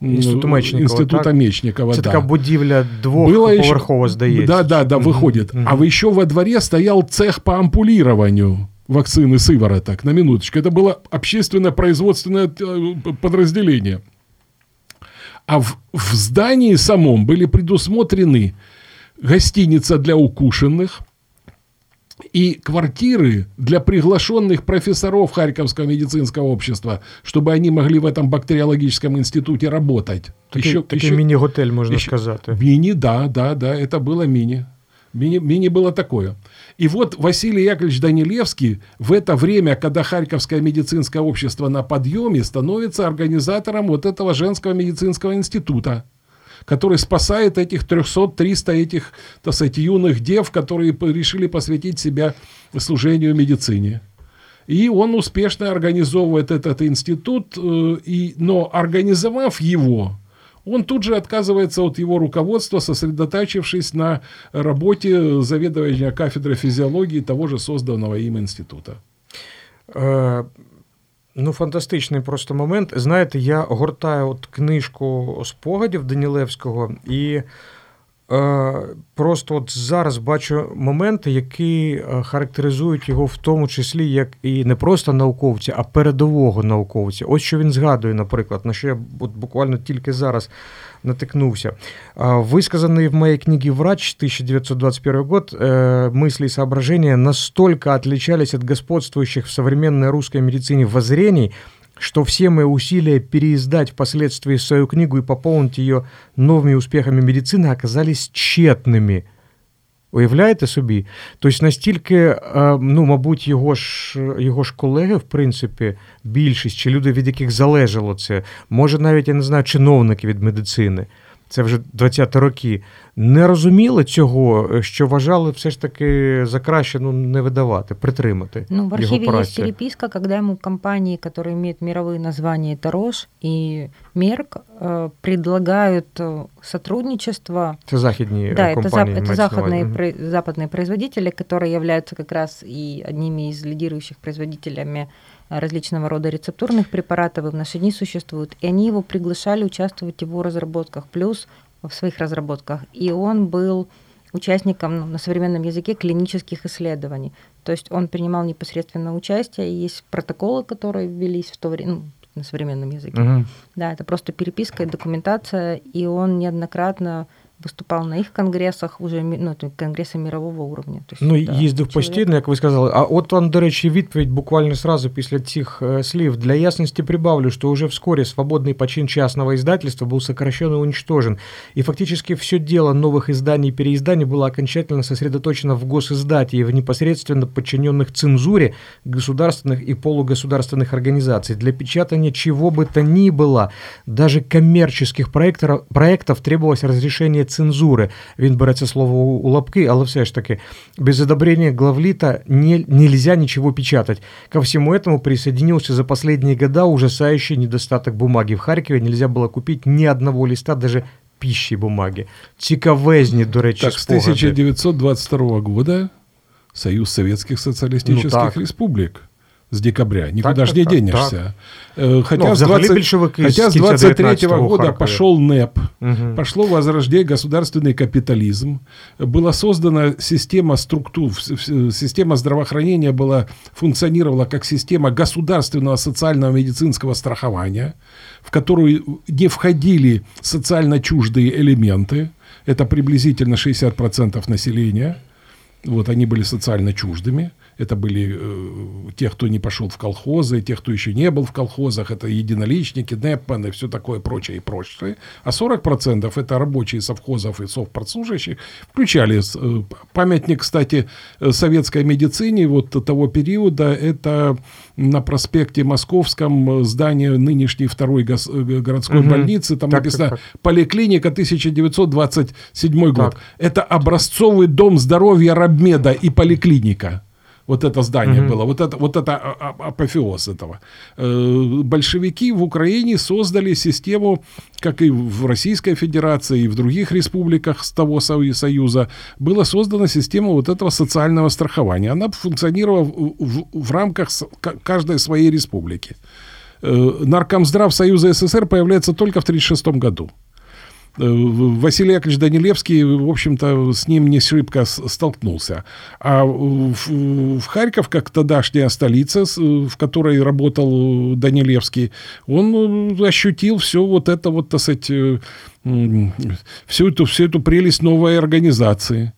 Інституту Мечникова. Інститута так? Мечникова Це да. така будівля двохповерхова, здається. Да, да, да, выходит. Mm-hmm. А еще во дворе стоял цех по ампулированию вакцины сывороток, на минуточку. Это было общественно-производственное э, подразделение. А в, в здании самом были предусмотрены гостиница для укушенных и квартиры для приглашенных профессоров Харьковского медицинского общества, чтобы они могли в этом бактериологическом институте работать. Такий, еще, такий еще, мини-готель, можно еще, сказать. Мини, да, да, да, это было мини. Мини было такое. И вот Василий Яковлевич Данилевский в это время, когда Харьковское медицинское общество на подъеме, становится организатором вот этого женского медицинского института который спасает этих 300-300 этих, так сказать, юных дев, которые решили посвятить себя служению медицине. И он успешно организовывает этот институт, э, и, но организовав его, он тут же отказывается от его руководства, сосредоточившись на работе заведования кафедры физиологии того же созданного им института. Э, ну, фантастичний просто момент. Знаєте, я гортаю от книжку спогадів Данілевського і е, просто от зараз бачу моменти, які е, характеризують його в тому числі як і не просто науковця, а передового науковця. Ось що він згадує, наприклад, на що я от буквально тільки зараз натыкнулся. Высказанные в моей книге «Врач» 1921 год э, мысли и соображения настолько отличались от господствующих в современной русской медицине воззрений, что все мои усилия переиздать впоследствии свою книгу и пополнить ее новыми успехами медицины оказались тщетными – Уявляєте собі? Тобто настільки, е, ну, мабуть, його ж його ж колеги, в принципі, більшість, чи люди, від яких залежало це, може навіть, я не знаю, чиновники від медицини. це вже 20-ті роки, не розуміли цього, що вважали все ж таки за краще ну, не видавати, притримати. Ну, в архиве його есть переписка, когда ему компании, которые имеют мировые названия, это Рош и Мерк, предлагают сотрудничество. Это западные да, компании. Это, за, это западные, про, западные производители, которые являются как раз и одними из лидирующих производителями различного рода рецептурных препаратов и в наши дни существуют. И они его приглашали участвовать в его разработках, плюс в своих разработках. И он был участником ну, на современном языке клинических исследований. То есть он принимал непосредственно участие, и есть протоколы, которые ввелись в то время, ну, на современном языке. Угу. Да, это просто переписка и документация, и он неоднократно виступав на їх конгресах, уже ну, конгреси мирового уровня. Тобто, ну, да, їздив чоловік. постійно, як ви сказали. А от вам, до речі, відповідь буквально сразу після цих э, слів. Для ясности прибавлю, что уже вскоре свободный почин частного издательства был сокращен и уничтожен, и фактически все дело новых изданий и переизданий было окончательно сосредоточено в госиздате и в непосредственно подчиненных цензуре государственных и полугосударственных организаций. Для печатания чего бы то ни было, даже коммерческих проектов, проектов требовалось разрешение цензури. Він бере це слово у лапки, але все ж таки, без одобрения главлита не, нельзя ничего печатать. Ко всему этому присоединился за последние года ужасающий недостаток бумаги. В Харькове нельзя было купить ни одного листа, даже пищи бумаги. Цікавезні, до речі, Так, спогади. с 1922 года Союз Советских Социалистических ну, Республик с декабря. Никуда же не денешься. Так. Э, хотя, ну, с 20, хотя с 23 -го года Харькове. пошел НЭП, угу. пошло возрождение государственный капитализм, была создана система структур, система здравоохранения была, функционировала как система государственного социального медицинского страхования, в которую не входили социально чуждые элементы, это приблизительно 60% населения, вот они были социально чуждыми. Это были э, те, кто не пошел в колхозы, те, кто еще не был в колхозах, это единоличники, НЭПМаны, все такое прочее и прочее. А 40% это рабочие совхозов и совпрослужащих, включали э, памятник, кстати, э, советской медицине вот того периода, это на проспекте Московском здание нынешней второй гос- э, городской угу. больницы, там так, написано так, так. поликлиника 1927 год. Так. Это образцовый дом здоровья Рабмеда и поликлиника. Вот это здание угу. было, вот это, вот это а, а, апофеоз этого. Э, большевики в Украине создали систему, как и в Российской Федерации, и в других республиках с того Союза, была создана система вот этого социального страхования. Она функционировала в, в, в рамках каждой своей республики. Э, Наркомздрав Союза СССР появляется только в 1936 году. Э, Василий Яковлевич Данилевский, в общем-то, с ним не шибко столкнулся. А в, в Харьков, как тогдашняя столица, в которой работал Данилевский, он э, ощутил все вот это вот, так сказать, э, всю эту, всю эту прелесть новой организации.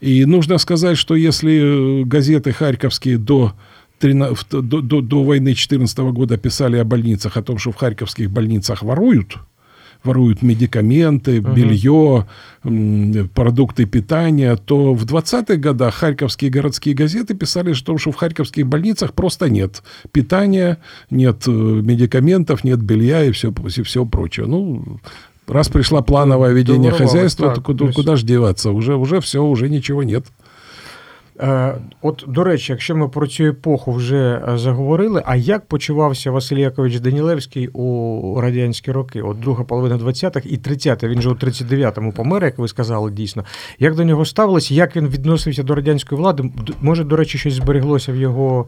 И нужно сказать, что если газеты харьковские до 13, до, до, до войны 14 года писали о больницах, о том, что в харьковских больницах воруют – воруют медикаменты, белье, продукты питания, то в 20-х годах харьковские городские газеты писали, что, что в харьковских больницах просто нет питания, нет э, медикаментов, нет белья и все, и все прочее. Ну, раз пришла плановое ведение хозяйства, так, то куда, куда же деваться? Уже, уже все, уже ничего нет. Е, от, до речі, якщо ми про цю епоху вже е, заговорили, а як почувався Василь Якович Данілевський у радянські роки? От друга половина 20-х і 30-х, він же у 39-му помер, як ви сказали, дійсно. Як до нього ставилось, як він відносився до радянської влади? Може, до речі, щось збереглося в його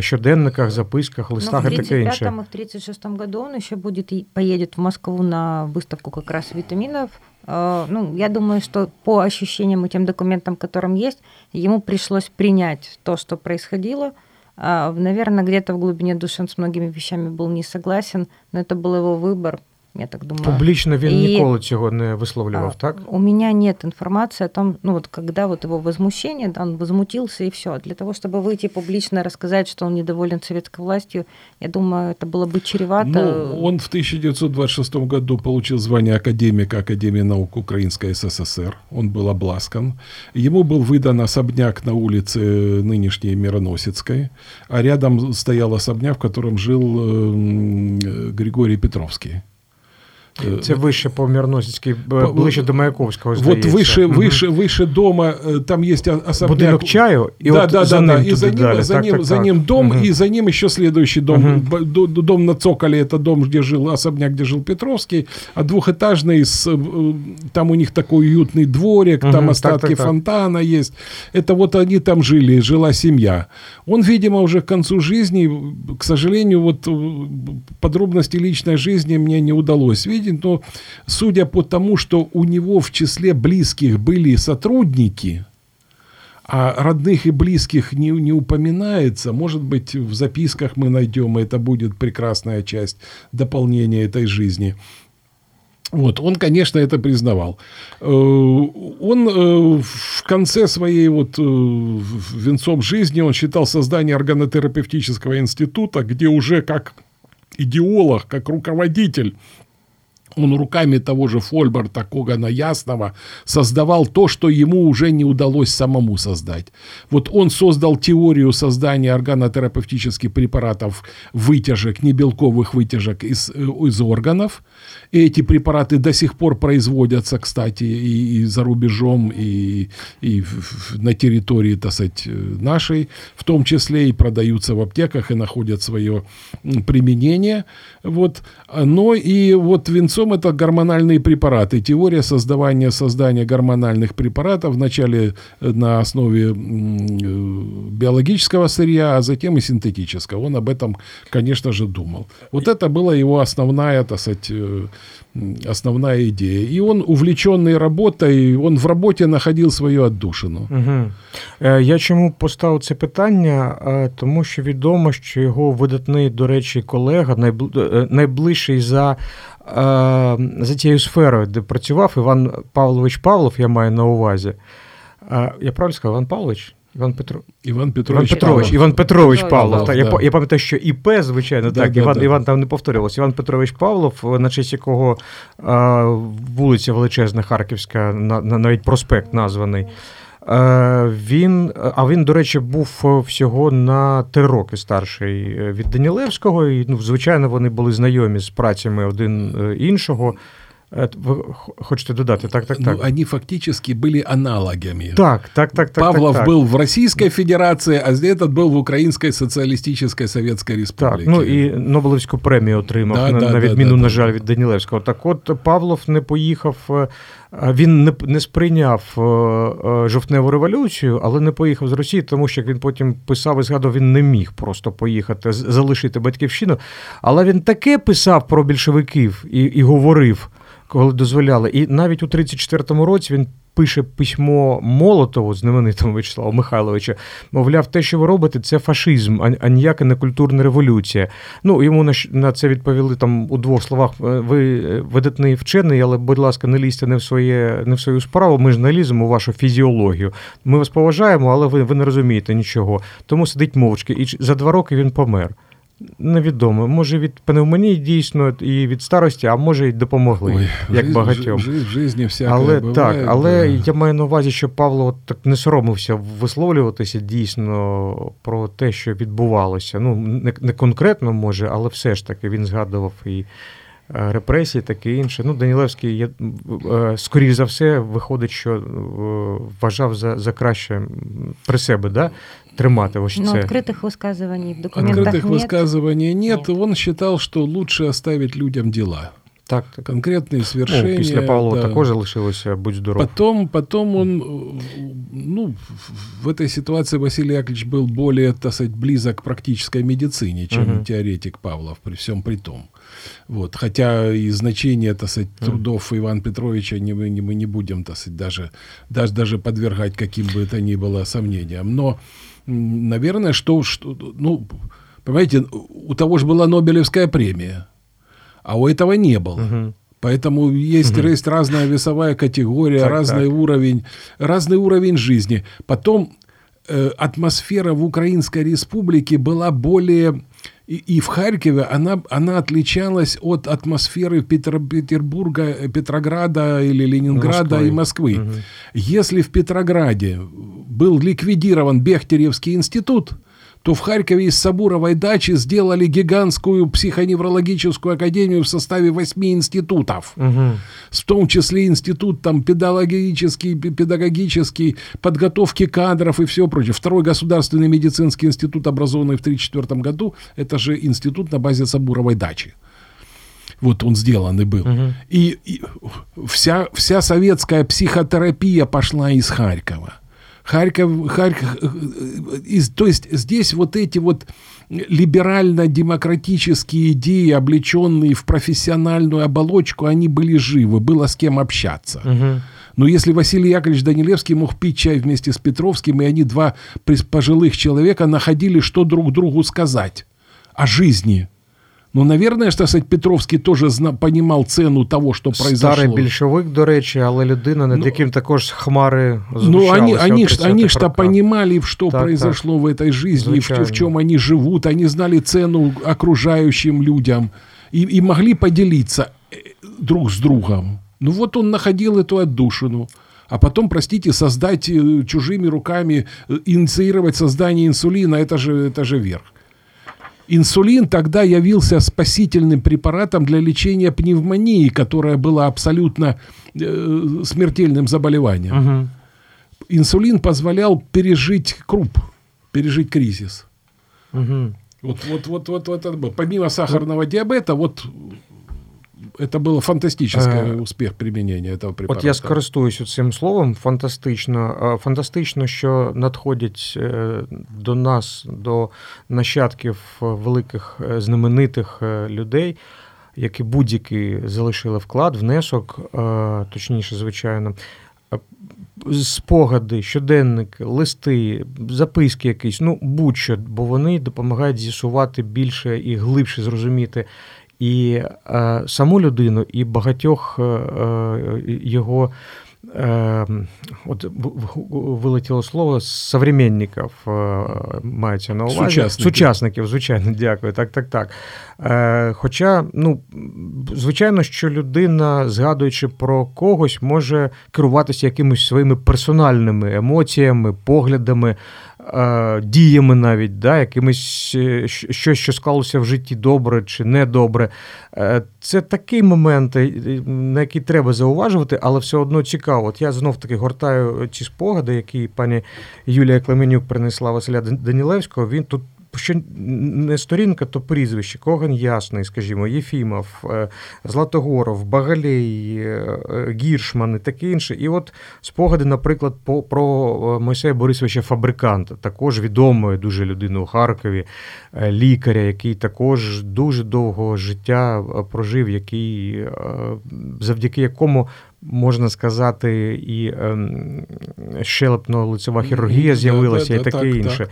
щоденниках, записках, листах ну, и такое инше. В 1936 году он еще будет, поедет в Москву на выставку как раз витаминов Э, ну, я думаю, что по ощущениям и тем документам, которым есть, ему пришлось принять то, что происходило. А, наверное, где-то в глубине души он с многими вещами был не согласен, но это был его выбор, я так думаю. Публично він и, ніколи цього не висловлював, а, так? У меня нет информации о том, ну вот когда вот его возмущение, да, он возмутился и все. Для того, чтобы выйти публично рассказать, что он недоволен советской властью, я думаю, это было бы чревато. Ну, он в 1926 году получил звание академика Академии наук Украинской СССР. Он был обласкан. Ему был выдан особняк на улице нынешней Мироносецкой, а рядом стоял особняк, в котором жил э, Григорий Петровский. Це вище по Мирносицькій, ближче до Маяковського, здається. Вот выше, выше, выше дома, там есть особняк. Будинок чаю, и да, вот да, за да, ним. И за ним, дали. за, так, ним, так, за ним дом, угу. и за ним еще следующий дом. Угу. Дом на Цоколе, это дом, где жил, особняк, где жил Петровский, а двухэтажный, с, там у них такой уютный дворик, угу, там остатки так, так, фонтана так. есть. Это вот они там жили, жила семья. Он, видимо, уже к концу жизни, к сожалению, вот подробности личной жизни мне не удалось видеть, но судя по тому, что у него в числе близких были сотрудники, а родных и близких не, не упоминается, может быть, в записках мы найдем, и это будет прекрасная часть дополнения этой жизни. Вот, он, конечно, это признавал. Э, он э, в конце своей вот э, венцом жизни он считал создание органотерапевтического института, где уже как идеолог, как руководитель он руками того же Фольберта Когана Ясного создавал то, что ему уже не удалось самому создать. Вот он создал теорию создания органотерапевтических препаратов вытяжек, небелковых вытяжек из, из органов. И эти препараты до сих пор производятся, кстати, и, и за рубежом, и, и на территории, так сказать, нашей, в том числе и продаются в аптеках и находят свое применение. Вот. Но и вот венцом это гормональные препараты. Теория создавания, создания гормональных препаратов вначале э, на основе э, биологического сырья, а затем и синтетического. Он об этом, конечно же, думал. Вот это была его основная, так сказать, э, основная идея. И он, увлеченный работой, он в роботі знаходив свою отдушину. Угу. Я чому поставив це питання? Тому що відомо, що його видатний, до речі, колега, найближчий за за тією сферою, де працював Іван Павлович Павлов, я маю на увазі. Я правильно сказав, Іван Павлович? Іван Петро... Іван Петрович Іван Петрович, Іван Петрович Павлов. Так, да. Я я пам'ятаю, що ІП, звичайно, да, так, да, Іван Іван там не повторювався. Іван Петрович Павлов, на честь якого а, вулиця Величезна Харківська, на, навіть проспект названий. Він, А він, до речі, був всього на три роки старший від Данілевського. І, ну, Звичайно, вони були знайомі з працями один іншого. Вы хочете додати, так, так, так. Ну, они фактически были аналогами. Так, так, так, так. Павлов так, так. был в Российской Федерации, а этот был в Українській Соціалістичній Советській Республіці. Так, ну і Нобелівську премію отримав, да, на, да, на відміну, да, на жаль, від Данілевського. Так от Павлов не поїхав, е, він не, не сприйняв е, е, жовтневу революцію, але не поїхав з Росії, тому що як він потім писав і згадував, він не міг просто поїхати, залишити батьківщину. Але він таке писав про більшовиків і, і говорив коли дозволяли. І навіть у 34-му році він пише письмо Молотову, знаменитому Вячеславу Михайловича, мовляв, те, що ви робите, це фашизм, а ніяка не культурна революція. Ну, йому на це відповіли там у двох словах: «Е, ви е, видатний вчений, але, будь ласка, не лізьте не в своє, не в свою справу, ми ж не ліземо у вашу фізіологію. Ми вас поважаємо, але ви, ви не розумієте нічого. Тому сидить мовчки. І за два роки він помер. Невідомо. Може від пневмонії дійсно і від старості, а може й допомогли, Ой, як жизнь, багатьом. В житті але буває, так, але да. я маю на увазі, що Павло так не соромився висловлюватися дійсно про те, що відбувалося. Ну, не, не конкретно може, але все ж таки він згадував і. Е, репресії, таке інше. Ну, Данілевський, е, скоріш за все, виходить, що е, вважав за за краще при себе, да? Тримати ось ну, це. открытых высказываний в документах Открытых нет. высказываний нет. нет. Он считал, что лучше оставить людям дела. Так, так. Конкретные свершения. Ну, після Павлова да. також залишилося «Будь здоров». Потом, потом он, ну, в этой ситуации Василий Яковлевич был более, так сказать, близок к практической медицине, чем угу. теоретик Павлов, при всем при том. Вот. Хотя и значение, так сказать, трудов Ивана Петровича не, не, мы не будем, так сказать, даже, даже, даже подвергать каким бы это ни было сомнениям. Но наверное, что, что ну, понимаете, у того же была Нобелевская премия, а у этого не было. Угу. Поэтому есть, угу. есть разная весовая категория, так, разный так. уровень, разный уровень жизни. Потом э, атмосфера в Украинской республике была более и, и в Харькове она, она отличалась от атмосферы Петр, Петербурга, Петрограда или Ленинграда Москвы. и Москвы. Угу. Если в Петрограде был ликвидирован Бехтеревский институт, то в Харькове из Сабуровой дачи сделали гигантскую психоневрологическую академию в составе восьми институтов. Угу. В том числе институт там педагогический, педагогический, подготовки кадров и все прочее. Второй государственный медицинский институт, образованный в 1934 году, это же институт на базе Сабуровой дачи вот он сделан и был. Угу. И, и вся, вся советская психотерапия пошла из Харькова. Харьков, Харьков, из, то есть здесь вот эти вот либерально-демократические идеи, облеченные в профессиональную оболочку, они были живы, было с кем общаться. Угу. Но если Василий Яковлевич Данилевский мог пить чай вместе с Петровским, и они два пожилых человека находили, что друг другу сказать о жизни, Ну, наверное, що сказать, Петровський теж зна, понимал цену того, що произошло. Старий більшовик, до речі, але людина, над ну, яким також хмари Ну, они, они, они что понимали, что так, произошло так. в этой жизни, в, в чем они живут, они знали цену окружающим людям и, и могли поделиться э, друг с другом. Ну, вот он находил эту отдушину а потом, простите, создать э, чужими руками, э, инициировать создание инсулина, это же, это же верх. Инсулин тогда явился спасительным препаратом для лечения пневмонии, которая была абсолютно э, смертельным заболеванием. Угу. Инсулин позволял пережить круп, пережить кризис. Угу. Вот, вот, вот, вот, вот. Помимо сахарного диабета, вот це було фантастичний е, успіх примінення цього препарату. От я скористуюся цим словом фантастично. Фантастично, що надходять е, до нас, до нащадків великих е, знаменитих людей, які будь-який залишили вклад, внесок, точніше, звичайно. Спогади, щоденники, листи, записки якісь, ну будь-що, бо вони допомагають з'ясувати більше і глибше зрозуміти і е, саму людину, і багатьох е, е його. От вилетіло слово современників мається на увазі. Сучасників. Сучасників, звичайно, дякую. Так, так, так. Хоча, ну, звичайно, що людина, згадуючи про когось, може керуватися якимись своїми персональними емоціями, поглядами, діями навіть, да, якимось е, щось, що склалося в житті добре чи недобре. Е, це такий момент, на який треба зауважувати, але все одно цікаво. От я знов таки гортаю ці спогади, які пані Юлія Клеменюк принесла Василя Данілевського. Він тут що не сторінка, то прізвище, Коган Ясний, скажімо, Єфімов, е, Златогоров, Багалей, е, Гіршман і таке інше. І от спогади, наприклад, про Мойсея Борисовича Фабриканта, також відомої дуже людини у Харкові, е, лікаря, який також дуже довго життя прожив, який завдяки якому можна сказати, і ем, щелепно-лицева хірургія з'явилася і таке інше.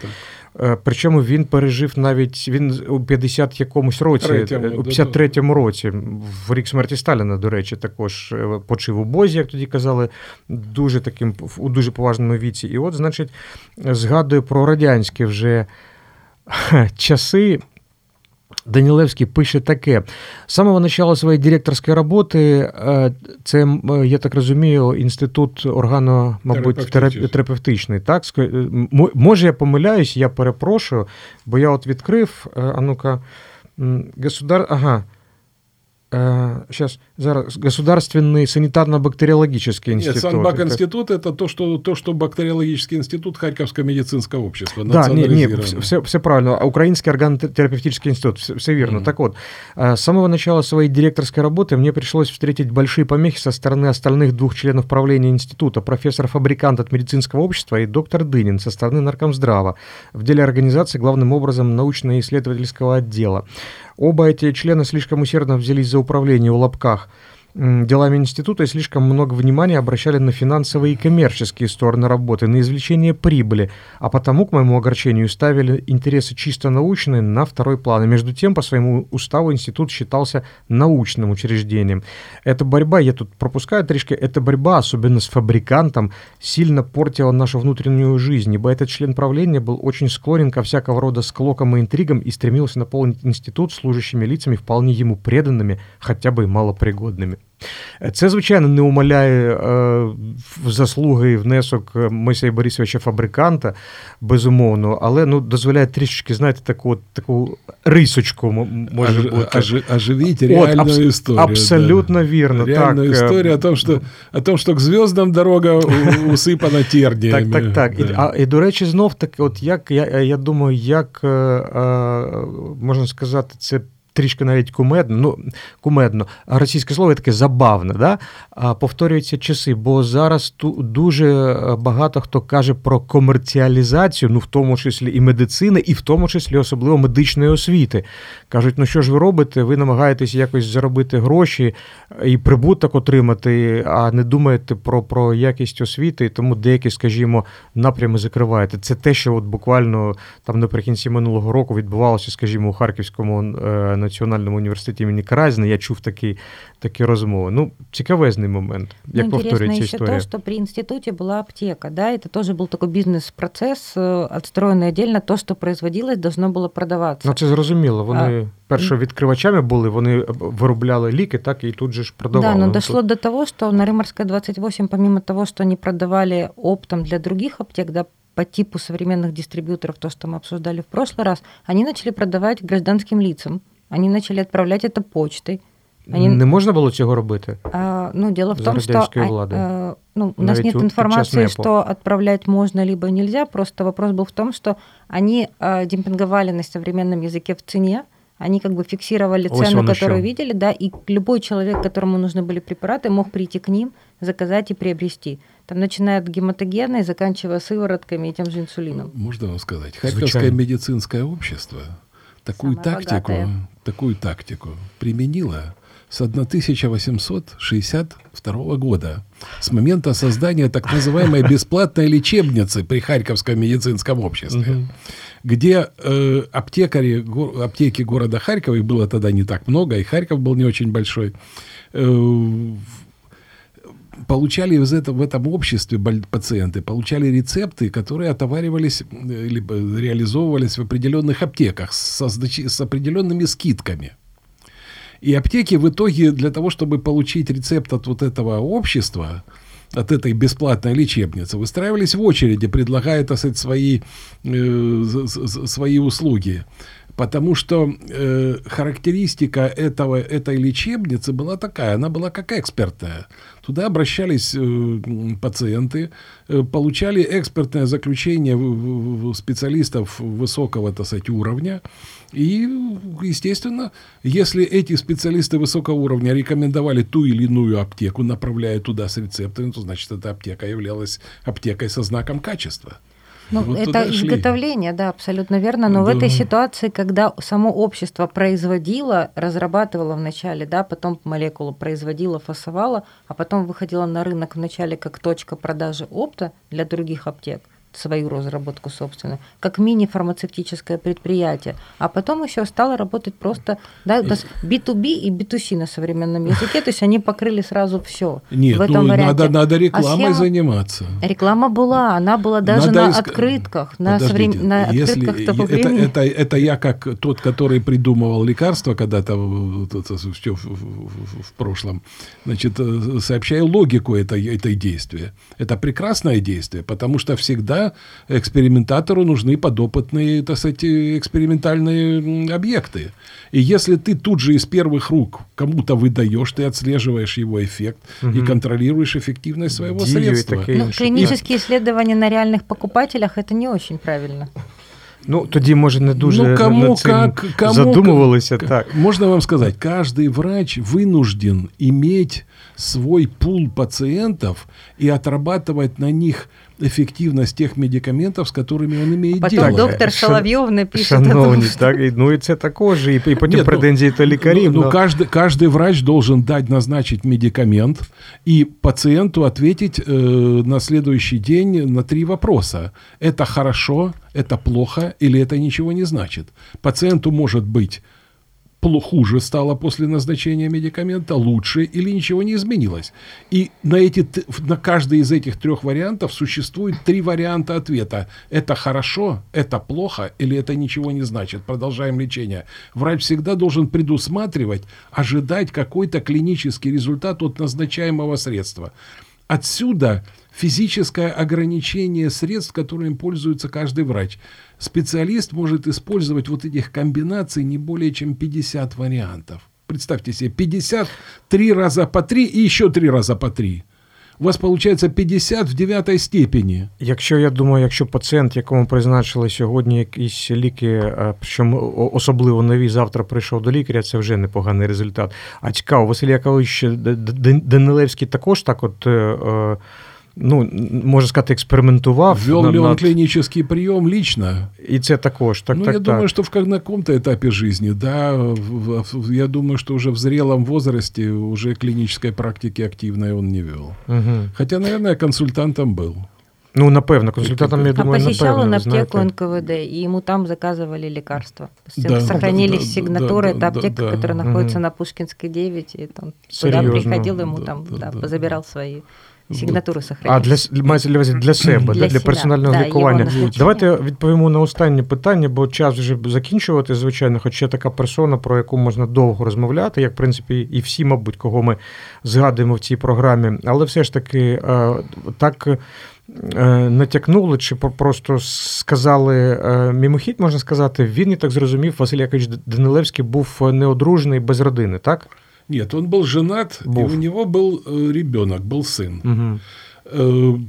Так. Причому він пережив навіть він у 50 якомусь році, Третьому, у 53-му році, в рік смерті Сталіна, до речі, також е, почив у Бозі, як тоді казали, дуже таким у дуже поважному віці. І от, значить, згадую про радянські вже часи. Данілевський пише таке: з самого начала своєї директорської роботи, це, я так розумію, інститут органу, мабуть, терапевтичний. Так? Може, я помиляюсь, я перепрошую, бо я от відкрив, а ну-ка, государ... ага, сейчас, зараз, Государственный санитарно-бактериологический институт. Нет, Санбак-институт это то что, то, что бактериологический институт Харьковского медицинского общества. Да, не, не, все, все правильно. А Украинский органотерапевтический институт, все, все верно. Mm-hmm. Так вот, с самого начала своей директорской работы мне пришлось встретить большие помехи со стороны остальных двух членов правления института, профессор-фабрикант от медицинского общества и доктор Дынин со стороны Наркомздрава в деле организации главным образом научно-исследовательского отдела. Оба эти члены слишком усердно взялись за управление в лапках – делами института и слишком много внимания обращали на финансовые и коммерческие стороны работы, на извлечение прибыли, а потому, к моему огорчению, ставили интересы чисто научные на второй план. И между тем, по своему уставу институт считался научным учреждением. Эта борьба, я тут пропускаю трішки, эта борьба, особенно с фабрикантом, сильно портила нашу внутреннюю жизнь, ибо этот член правления был очень склонен ко всякого рода склокам и интригам и стремился наполнить институт служащими лицами вполне ему преданными, хотя бы и малопригодными. Це, звичайно, не умаляє е, заслуги і внесок Мойсея Борисовича Фабриканта, безумовно, але ну, дозволяє трішечки, знаєте, таку таку рисочку може бути. Ожи, оживить реальную От, абс- историю. Абсолютно да. верно. Реальную так. историю о том, что, о том, что к звездам дорога усипана терніями. Так, так, так. Да. І, а, і, до речі, знов таки, от як, я, я думаю, як, е, е, можна сказати, це трішки навіть кумедно, ну кумедно, російське слово таке забавне, да? повторюються часи, бо зараз ту дуже е, багато хто каже про комерціалізацію, ну в тому числі і медицини, і в тому числі особливо медичної освіти. Кажуть, ну що ж ви робите? Ви намагаєтесь якось заробити гроші і прибуток отримати, а не думаєте про про якість освіти, тому деякі, скажімо, напрями закриваєте. Це те, що от буквально там наприкінці минулого року відбувалося, скажімо, у Харківському е, національному університеті імені Каразіна. Я чув такі такі розмови. Ну, цікавезний момент. Як ну, повторюється історія. то, что при институте была аптека, да, это тоже был такой бизнес-процесс, э, отстроенный отдельно. То, что производилось, должно было продаваться. Ну, це зрозуміло. Вони а, першовідкривачами були, вони виробляли ліки, так, і тут же ж продавали. Да, но дошло тут... до того, что на Рыморской 28, помимо того, что они продавали оптом для других аптек, да, по типу современных дистрибьюторов, то, что мы обсуждали в прошлый раз, они начали продавать гражданским лицам. Они начали отправлять это почтой. Они... Не можна було цього робити? А, ну, дело в том, что а, ну, у нас нет информации, что отправлять можно либо нельзя. Просто вопрос был в том, что они а, демпинговали на современном языке в цене, они как бы фиксировали цену, которую еще. видели, да, и любой человек, которому нужны были препараты, мог прийти к ним, заказать и приобрести. Там начиная от гематогена и заканчивая сыворотками и тем же инсулином. Можно вам сказать, Харьковское медицинское общество такую Самая тактику, богатая. Такую тактику применила с 1862 года, с момента создания так называемой бесплатной лечебницы при Харьковском медицинском обществе, где э, аптекари, го, аптеки города Харькова, их было тогда не так много, и Харьков был не очень большой, э, получали из этого, в этом обществе пациенты, получали рецепты, которые отоваривались либо реализовывались в определенных аптеках с, с определенными скидками. И аптеки в итоге для того, чтобы получить рецепт от вот этого общества, от этой бесплатной лечебницы, выстраивались в очереди, предлагая, так сказать, свои, э, свои услуги. Потому что э, характеристика этого, этой лечебницы была такая, она была как экспертная. Туда обращались э, пациенты, э, получали экспертное заключение специалистов высокого, так сказать, уровня. И, естественно, если эти специалисты высокого уровня рекомендовали ту или иную аптеку, направляя туда с рецептами, то значит, эта аптека являлась аптекой со знаком качества. Ну, вот это изготовление, да, абсолютно верно. Но да. в этой ситуации, когда само общество производило, разрабатывало вначале, да, потом молекулу производило, фасовало, а потом выходило на рынок вначале как точка продажи опта для других аптек, свою разработку собственную, как мини-фармацевтическое предприятие. А потом еще стало работать просто да, B2B и B2C на современном языке, то есть они покрыли сразу все. Нет, в этом ну, варианте. Надо, надо рекламой а схема... заниматься. Реклама была, она была даже надо на иск... открытках, на, соврем... на если открытках того это, это, это я как тот, который придумывал лекарства когда-то все в, в, в прошлом, значит, э, сообщаю логику этой, этой действия. Это прекрасное действие, потому что всегда экспериментатору нужны подопытные, так сказать, экспериментальные объекты. И если ты тут же из первых рук кому-то выдаешь, ты отслеживаешь его эффект угу. и контролируешь эффективность своего Дию средства. Ну, клинические исследования на реальных покупателях это не очень правильно. Ну, тоді, може, не дуже ну, кому, над цим как, кому, задумувалися. Как, так. Можно вам сказать, каждый врач вынужден иметь свой пул пациентов и отрабатывать на них эффективность тех медикаментов, з которыми він має Потім діло. доктор Соловйов напише. Шановні, так, ну і це також, і, і потім Нет, претензії ну, лікарів. Ну, но... каждый, каждый врач должен дать, назначить медикамент и пациенту ответить э, на следующий день на три вопроса. Это хорошо, это плохо или это ничего не значит. Пациенту может быть хуже стало после назначения медикамента, лучше или ничего не изменилось. И на, эти, на каждый из этих трех вариантов существует три варианта ответа. Это хорошо, это плохо или это ничего не значит. Продолжаем лечение. Врач всегда должен предусматривать, ожидать какой-то клинический результат от назначаемого средства. Отсюда физическое ограничение средств, которыми пользуется каждый врач. Специалист может использовать вот этих комбинаций не более чем 50 варіантів. Представьте себе, 50 три раза по три і ще три раза по три. У вас виходить 50 в 9 степені. Якщо я думаю, якщо пацієнт, якому призначили сьогодні якісь ліки, що особливо нові, завтра прийшов до лікаря, це вже непоганий результат. А цікаво, Василь Якович Данилевський також так от. ну, можна сказати, експериментував. Ввел над... ли он клинический прием лично? И це також. Так, ну, так, я так. думаю, что в, на каком-то этапе жизни, да, я думаю, что уже в зрелом возрасте уже клинической практики активной он не вел. Угу. Хотя, наверное, консультантом был. Ну, напевно, консультантом, я думаю, а посещал напевно, он аптеку знаете. НКВД, и ему там заказывали лекарства. Да, Сохранились да, сигнатуры, да, это аптека, да, которая да. находится угу. на Пушкинской 9, и там Серьезно? туда приходил, ему Да, там да, да, да. забирал свои Сигнатури А для мається для, для себе, для, Для персонального да, лікування. Давайте відповімо на останнє питання, бо час вже закінчувати, звичайно, хоч є така персона, про яку можна довго розмовляти, як в принципі і всі, мабуть, кого ми згадуємо в цій програмі. Але все ж таки е, так е, натякнули, чи просто сказали е, мімохідь, можна сказати, він і так зрозумів, Василь Якович Данилевський був неодружений без родини, так? Нет, он был женат, Був. и у него был э, ребенок, был сын. Угу.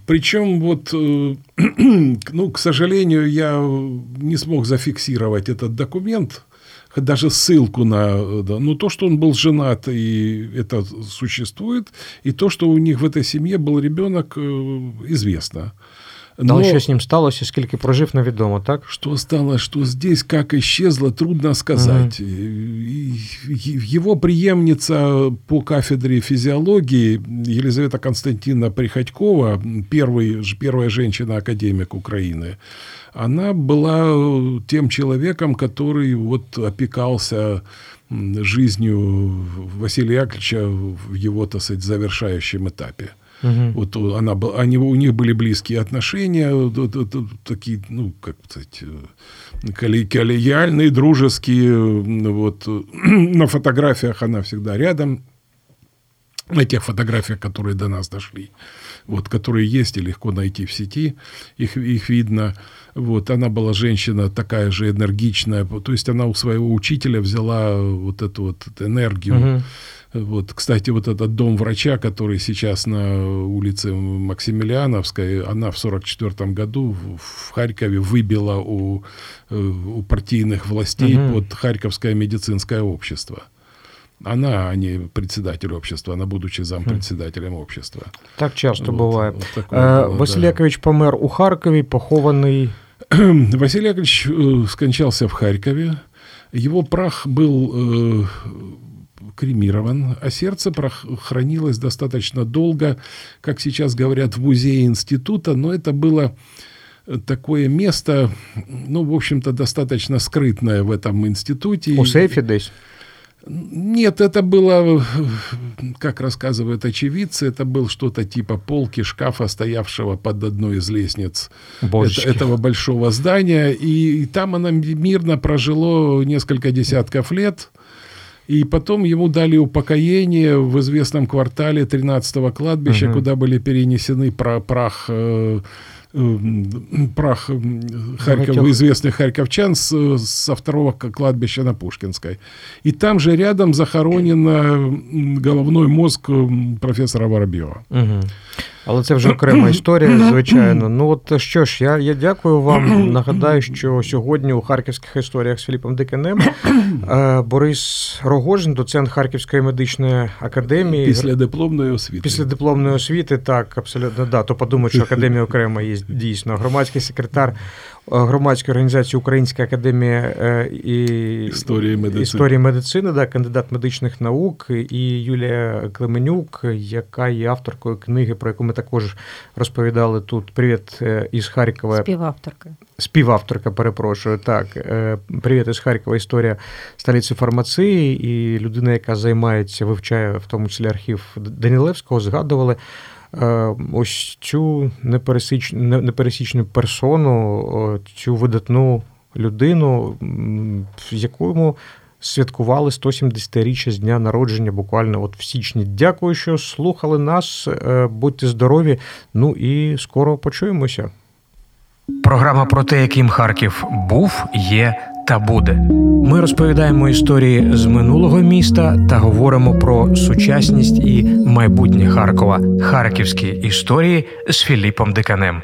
Причем вот, э, ну, к сожалению, я не смог зафиксировать этот документ, даже ссылку на, да, ну, то, что он был женат, и это существует, и то, что у них в этой семье был ребенок, э, известно. Але що з ним сталося, скільки прожив, невідомо, так? Что стало, что здесь как исчезло, трудно сказать. И Его преемница по кафедре физиологии Елизавета Константиновна Приходькова, первый, первая женщина-академик Украины, она была тем человеком, который вот опекался жизнью Василия Яковлевича в его, так сказать, завершающем этапе. Угу. Вот она, они, у них были близкие отношения, такие, ну, как сказать, коллегиальные, дружеские. Вот. На фотографиях она всегда рядом. На тех фотографиях, которые до нас дошли, вот, которые есть и легко найти в сети, их, их видно. Вот, она была женщина такая же энергичная, то есть она у своего учителя взяла вот эту вот энергию. Угу. Вот, кстати, вот этот дом врача, который сейчас на улице Максимилиановской, она в 1944 году в Харькове выбила у, у партийных властей угу. под Харьковское медицинское общество. Она, а не председатель общества, она, будучи зампредседателем общества. Так часто Вот, буває. вот такое Е, было, Василь да. Якович помер у Харкові, похований. Василий Яковлевич э, скончался в Харькове. Его прах был э, кремирован, а сердце хранилось достаточно долго, как сейчас говорят, в музее института, но это было э, такое место, ну, в общем-то, достаточно скрытное в этом институте. У сейфі десь. Нет, это было, как рассказывают очевидцы, это был что-то типа полки шкафа, стоявшего под одной из лестниц это- этого большого здания. И там она мирно прожило несколько десятков лет. И потом ему дали упокоение в известном квартале 13-го кладбища, Мгм. куда были перенесены пра- прах, э, э, прах Харьков, известных харьковчан с, со второго кладбища на Пушкинской. И там же рядом захоронен м, головной мозг профессора Воробьева. Угу. Але це вже окрема історія, звичайно. Ну от що ж, я, я дякую вам. Нагадаю, що сьогодні у харківських історіях з Філіпом Диканем е, Борис Рогожин, доцент Харківської медичної академії. Після дипломної освіти. Після дипломної освіти, так, абсолютно, да. То подумають, що академія окремо є дійсно. Громадський секретар громадської організації Українська академія і історії медицини, історії медицини, да, кандидат медичних наук, і Юлія Клеменюк, яка є авторкою книги, про яку ми також розповідали тут. Привіт із Харкова. Співавторка. Співавторка, перепрошую. Так, привіт із Харкова. Історія столиці фармації, і людина, яка займається, вивчає в тому числі архів Данілевського, згадували. Ось цю непересічну, непересічну персону, цю видатну людину, з якому святкували 170-річчя з дня народження буквально от в січні. Дякую, що слухали нас. Будьте здорові. Ну і скоро почуємося. Програма про те, яким Харків був, є та буде. Ми розповідаємо історії з минулого міста та говоримо про сучасність і майбутнє Харкова. Харківські історії з Філіпом Диканем.